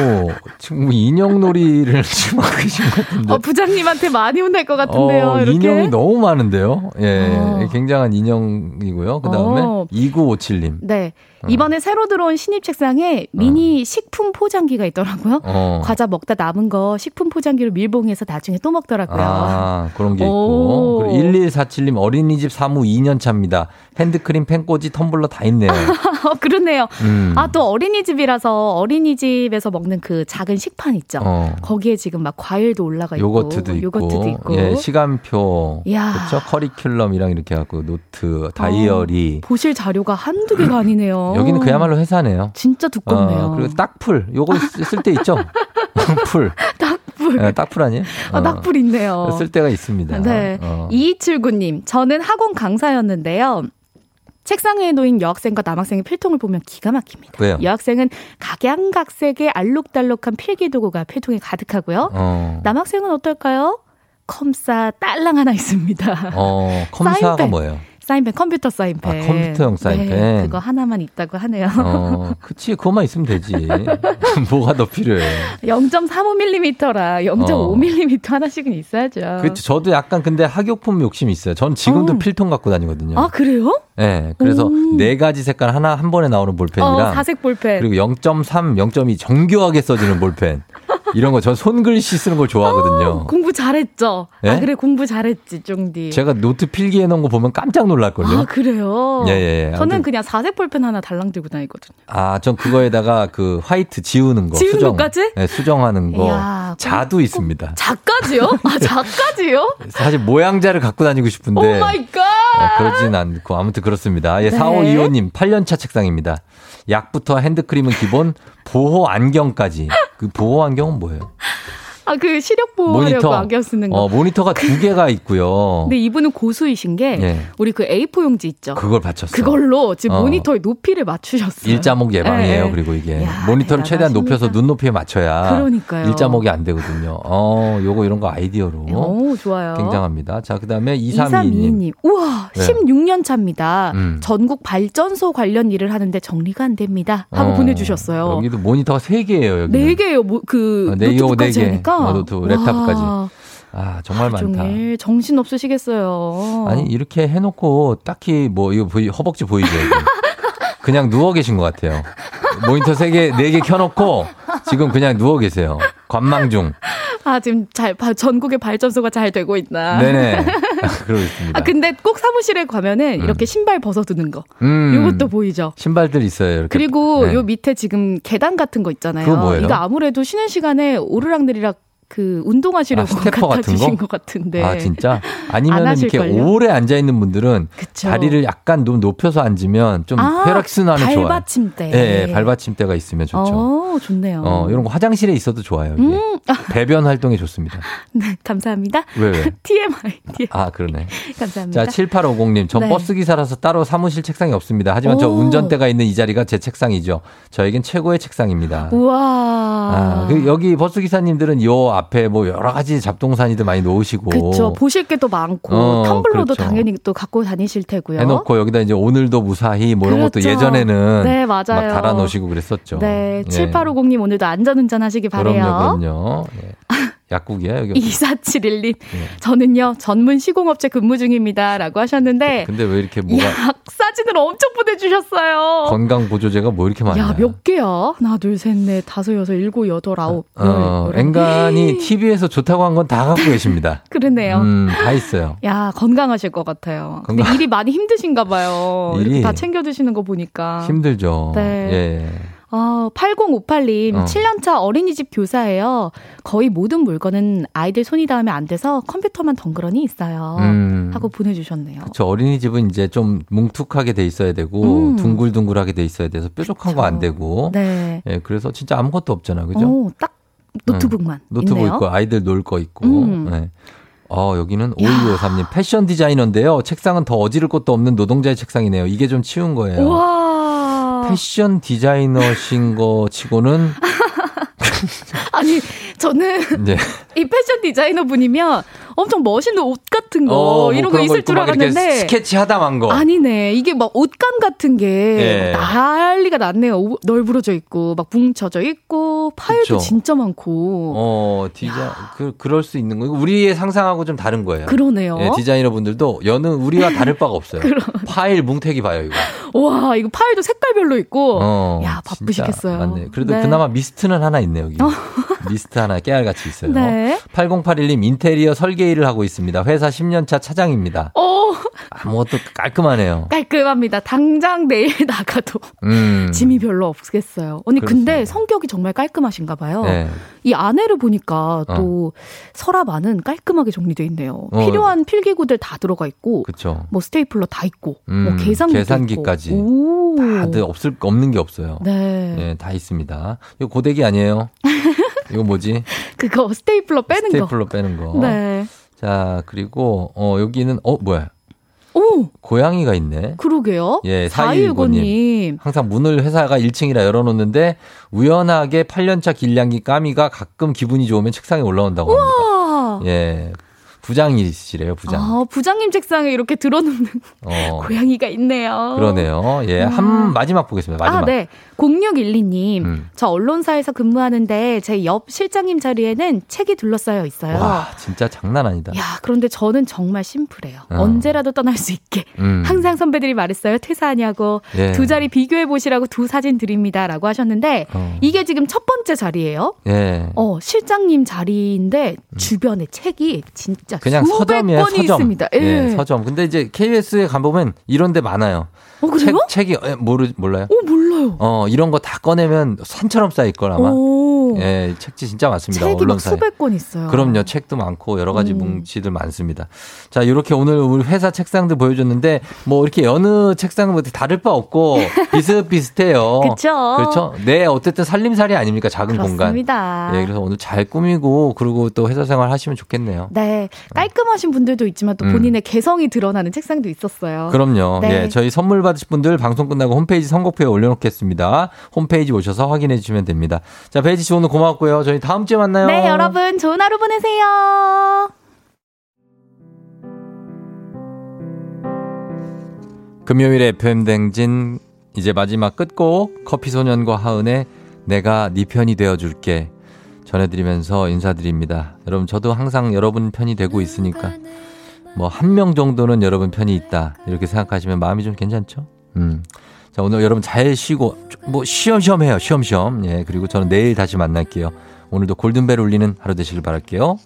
지금 인형놀이를 지금 하고 계신 것 같은데. 어, 부장님한테 많이 혼날 것 같은데요. 어, 이렇게. 인형이 너무 많은데요. 예. 어. 굉장한 인형이고요. 그 다음에 어. 2957님. 네. 어. 이번에 새로 들어온 신입 책상에 미니 식품 포장기가 있더라고요. 어. 과자 먹다 남은 거 식품 포장기로 밀봉해서 나중에 또 먹더라고요. 아, 그런 게 있고. 오. 그리고 1147님 어린이집 사무 2년 차입니다. 핸드크림, 펜꽂이, 텀블러 다 있네요. 어, 그러네요. 음. 아, 또 어린이집이라서 어린이집에서 먹는 그 작은 식판 있죠. 어. 거기에 지금 막 과일도 올라가 있고. 요거트도 있고, 요거트도 있고. 예, 시간표. 그렇죠, 커리큘럼이랑 이렇게 갖고 노트, 다이어리. 보실 자료가 한두 개가 아니네요. 여기는 그야말로 회사네요. 진짜 두껍네요. 어, 그리고 딱풀, 요거 쓸 때 있죠. 풀, 딱풀. 예, 딱풀 아니에요? 아, 딱풀 있네요. 쓸 때가 있습니다. 네. 어. 2279님, 저는 학원 강사였는데요. 책상 위에 놓인 여학생과 남학생의 필통을 보면 기가 막힙니다. 왜요? 여학생은 각양각색의 알록달록한 필기도구가 필통에 가득하고요. 어. 남학생은 어떨까요? 컴사 딸랑 하나 있습니다. 어, 컴사가 사인펜. 뭐예요? 사인펜, 컴퓨터 사인펜. 아, 컴퓨터용 사인펜. 네, 그거 하나만 있다고 하네요. 어, 그치, 그것만 있으면 되지. 뭐가 더 필요해. 0.35mm라 0.5mm 하나씩은 있어야죠. 그렇죠. 저도 약간 근데 학용품 욕심이 있어요. 전 지금도 어. 필통 갖고 다니거든요. 아, 그래요? 네, 그래서 오. 네 가지 색깔 하나 한 번에 나오는 볼펜이랑 어, 사색 볼펜. 그리고 0.3, 0.2 정교하게 써지는 볼펜. 이런 거 전 손글씨 쓰는 걸 좋아하거든요. 공부 잘했죠? 예? 아, 그래, 공부 잘했지, 쫑디. 제가 노트 필기해 놓은 거 보면 깜짝 놀랄걸요. 아, 그래요? 예, 예, 예. 저는 그냥 사색 볼펜 하나 달랑 들고 다니거든요. 아, 전 그거에다가 그 화이트 지우는 거. 지우는 수정. 것까지? 네, 수정하는 거. 이야, 자도 있습니다. 자까지요? 아, 자까지요? 사실 모양자를 갖고 다니고 싶은데. Oh my god! 아, 그러진 않고 아무튼 그렇습니다. 예, 네. 4525님 8년차 책상입니다. 약부터 핸드크림은 기본, 보호 안경까지. 그 보호 안경은 뭐예요? 아, 그 시력 보호하려고 안경 쓰는 거. 어, 모니터가 두 개가 있고요. 근데 이분은 고수이신 게 예. 우리 그 A4 용지 있죠. 그걸 받쳤어. 그걸로 지금 어. 모니터의 높이를 맞추셨어요. 일자목 예방이에요. 네. 그리고 이게 야, 모니터를 최대한. 높여서 눈높이에 맞춰야 그러니까요. 일자목이 안 되거든요. 어, 요거 이런 거 아이디어로 오, 좋아요. 굉장합니다. 자, 그다음에 2322님. 2322님. 우와, 네. 16년 차입니다. 음. 전국 발전소 관련 일을 하는데 정리가 안 됩니다. 하고 어, 보내 주셨어요. 여기도 모니터가 세 개예요. 여기. 네 개요. 뭐, 그 어, 네 개, 노트북까지 네 개. 하니까. 어, 노트북, 랩탑까지. 와, 아, 정말 많다. 종일 정신 없으시겠어요. 아니 이렇게 해놓고 딱히 뭐 이거 보이, 허벅지 보이죠? 그냥 누워 계신 것 같아요. 모니터 세 개, 네개 켜놓고 지금 그냥 누워 계세요. 관망 중. 아, 지금 잘, 바- 전국의 발전소가 잘 되고 있나. 네네. 그러고 있습니다. 아, 근데 꼭 사무실에 가면은 이렇게 신발 벗어두는 거. 음. 요것도 보이죠. 신발들 있어요. 이렇게. 그리고 네. 요 밑에 지금 계단 같은 거 있잖아요. 그거 뭐예요? 이거 아무래도 쉬는 시간에 오르락 내리락 그 운동하시려고 아, 갖다 같은 거? 것 같은데. 아 진짜? 안 아니면 이렇게? 오래 앉아 있는 분들은 그쵸. 다리를 약간 좀 높여서 앉으면 좀 아, 혈액순환이 좋아요. 발받침대. 예, 예, 발받침대가 있으면 좋죠. 어, 좋네요. 어, 이런 거 화장실에 있어도 좋아요. 음, 아, 배변 활동에 좋습니다. 네, 감사합니다. 왜 왜? TMI, TMI. 아 그러네. 감사합니다. 자, 7850님. 전 네. 버스 기사라서 따로 사무실 책상이 없습니다. 하지만 저 오. 운전대가 있는 이 자리가 제 책상이죠. 저에겐 최고의 책상입니다. 우와. 아, 그 여기 버스 기사님들은 요 앞에 뭐 여러 가지 잡동사니들 많이 놓으시고 그쵸. 보실 게 또 많고, 어, 텀블러도 그렇죠. 당연히 또 갖고 다니실 테고요. 해놓고 여기다 이제 오늘도 무사히 뭐 이런 것도 그렇죠. 예전에는 네, 맞아요. 막 달아 놓으시고 그랬었죠. 네, 예. 7850님 오늘도 안전운전 하시기 바래요. 그럼요, 그럼요. 예. 약국이야 여기. 2471님, 예. 저는요, 전문 시공업체 근무 중입니다. 라고 하셨는데, 근데 왜 이렇게 뭐가 약 사진을 엄청 보내주셨어요. 건강 보조제가 뭐 이렇게 많냐? 야, 몇 개야? 하나, 둘, 셋, 넷, 다섯, 여섯, 일곱, 여덟, 아홉. 열, 어, 열한. 엔간이 TV에서 좋다고 한 건 다 갖고 계십니다. 그러네요. 음, 다 있어요. 야, 건강하실 것 같아요. 근데 건강- 일이 많이 힘드신가 봐요. 이렇게 일이 다 챙겨 드시는 거 보니까. 힘들죠. 아. 네. 예. 아, 8058님, 어. 7년차 어린이집 교사예요. 거의 모든 물건은 아이들 손이 닿으면 안 돼서 컴퓨터만 덩그러니 있어요. 음. 하고 보내주셨네요. 저 어린이집은 이제 좀 뭉툭하게 돼 있어야 되고 음. 둥글둥글하게 돼 있어야 돼서 뾰족한 거 안 되고. 네. 예, 그래서 진짜 아무것도 없잖아요. 그죠? 오, 딱 노트북만. 노트북 있네요. 있고 아이들 놀 거 있고. 음. 네. 어, 여기는 5253님 패션 디자이너인데요. 책상은 더 어지를 것도 없는 노동자의 책상이네요. 이게 좀 치운 거예요. 우와. 패션 디자이너신 거 치고는 아니, 저는 이제 이 패션 디자이너 분이면 엄청 멋있는 옷 같은 거 어, 뭐 이런 거 있을 줄 알았는데 스케치 하다 만 거. 아니네. 이게 막 옷감 같은 게 예. 난리가 났네요. 오- 널브러져 있고 막 뭉쳐져 있고 파일도 그쵸. 진짜 많고. 어, 디자 그 그럴 수 있는 거. 우리의 상상하고 좀 다른 거예요. 그러네요. 예, 디자이너 분들도 여는 우리와 다를 바가 없어요. 파일 뭉태기 봐요, 이거. 와, 이거 파일도 색깔별로 있고. 어, 야, 바쁘시겠어요. 맞네. 그래도 네. 그나마 미스트는 하나 있네, 여기. 미스트 하나 깨알같이 있어요. 네. 8081님 인테리어 설계 일을 하고 있습니다. 회사 10년차 차장입니다. 어, 아무것도 깔끔하네요. 깔끔합니다. 당장 내일 나가도 음. 짐이 별로 없겠어요. 언니, 그렇습니다. 근데 성격이 정말 깔끔하신가 봐요. 네. 이 아내를 보니까 또 서랍 안은 깔끔하게 정리돼 있네요. 어. 필요한 필기구들 다 들어가 있고, 그쵸. 뭐 스테이플러 다 있고, 음, 뭐 계산기도 계산기까지. 오. 다들 없을 없는 게 없어요. 네. 예, 다 있습니다. 이거 고데기 아니에요? 이거 뭐지? 그거 스테이플러 빼는 스테이플러 빼는 거. 거. 네. 자, 그리고 어 여기는 어 뭐야? 오, 고양이가 있네. 그러게요. 예, 4215님. 항상 문을 회사가 1층이라 열어놓는데 우연하게 8년차 길냥이 까미가 가끔 기분이 좋으면 책상에 올라온다고 합니다. 예, 부장이시래요, 부장. 아, 부장님 책상에 이렇게 들어놓는 어, 고양이가 있네요. 그러네요. 예, 와. 한 마지막 보겠습니다. 마지막. 아, 네. 0612님. 음. 저 언론사에서 근무하는데 제 옆 실장님 자리에는 책이 둘러싸여 있어요. 와, 진짜 장난 아니다. 야, 그런데 저는 정말 심플해요. 어. 언제라도 떠날 수 있게. 음. 항상 선배들이 말했어요. 퇴사하냐고. 예. 두 자리 비교해 보시라고 두 사진 드립니다. 라고 하셨는데, 어. 이게 지금 첫 번째 자리예요. 예. 어, 실장님 자리인데, 주변에 책이 진짜 그냥 수백 서점이에요, 서점. 있습니다. 예. 예, 서점. 근데 이제 KBS에 가 보면 이런 데 많아요. 어, 그래요? 책, 책이, 예, 모르, 몰라요? 어, 몰라요. 어, 이런 거 다 꺼내면 산처럼 쌓일 걸 아마. 오. 오. 예, 책지 진짜 많습니다. 책이 막 언론사에. 수백 권 있어요. 그럼요. 책도 많고 여러 가지 음. 뭉치들 많습니다. 자, 이렇게 오늘 우리 회사 책상들 보여줬는데 뭐 이렇게 어느 책상은 다를 바 없고 비슷비슷해요. 그쵸. 그렇죠. 네, 어쨌든 살림살이 아닙니까? 작은 그렇습니다. 공간. 예, 그래서 오늘 잘 꾸미고 그리고 또 회사 생활 하시면 좋겠네요. 네, 깔끔하신 분들도 있지만 또 음. 본인의 개성이 드러나는 책상도 있었어요. 그럼요. 네. 예, 저희 선물 받으실 분들 방송 끝나고 홈페이지 선곡표에 올려놓겠습니다. 홈페이지 오셔서 확인해 주시면 됩니다. 자, 베이지 씨 오늘 고맙고요. 저희 다음 주에 만나요. 네, 여러분 좋은 하루 보내세요. 금요일에 FM 댕진 이제 마지막 끝곡 커피 소년과 하은의 내가 네 편이 되어 줄게 전해드리면서 인사드립니다. 여러분 저도 항상 여러분 편이 되고 있으니까 뭐 한 명 정도는 여러분 편이 있다 이렇게 생각하시면 마음이 좀 괜찮죠? 음. 자 오늘 여러분 잘 쉬고 뭐 쉬엄쉬엄 해요 쉬엄쉬엄 예 그리고 저는 내일 다시 만날게요. 오늘도 골든벨 울리는 하루 되시길 바랄게요.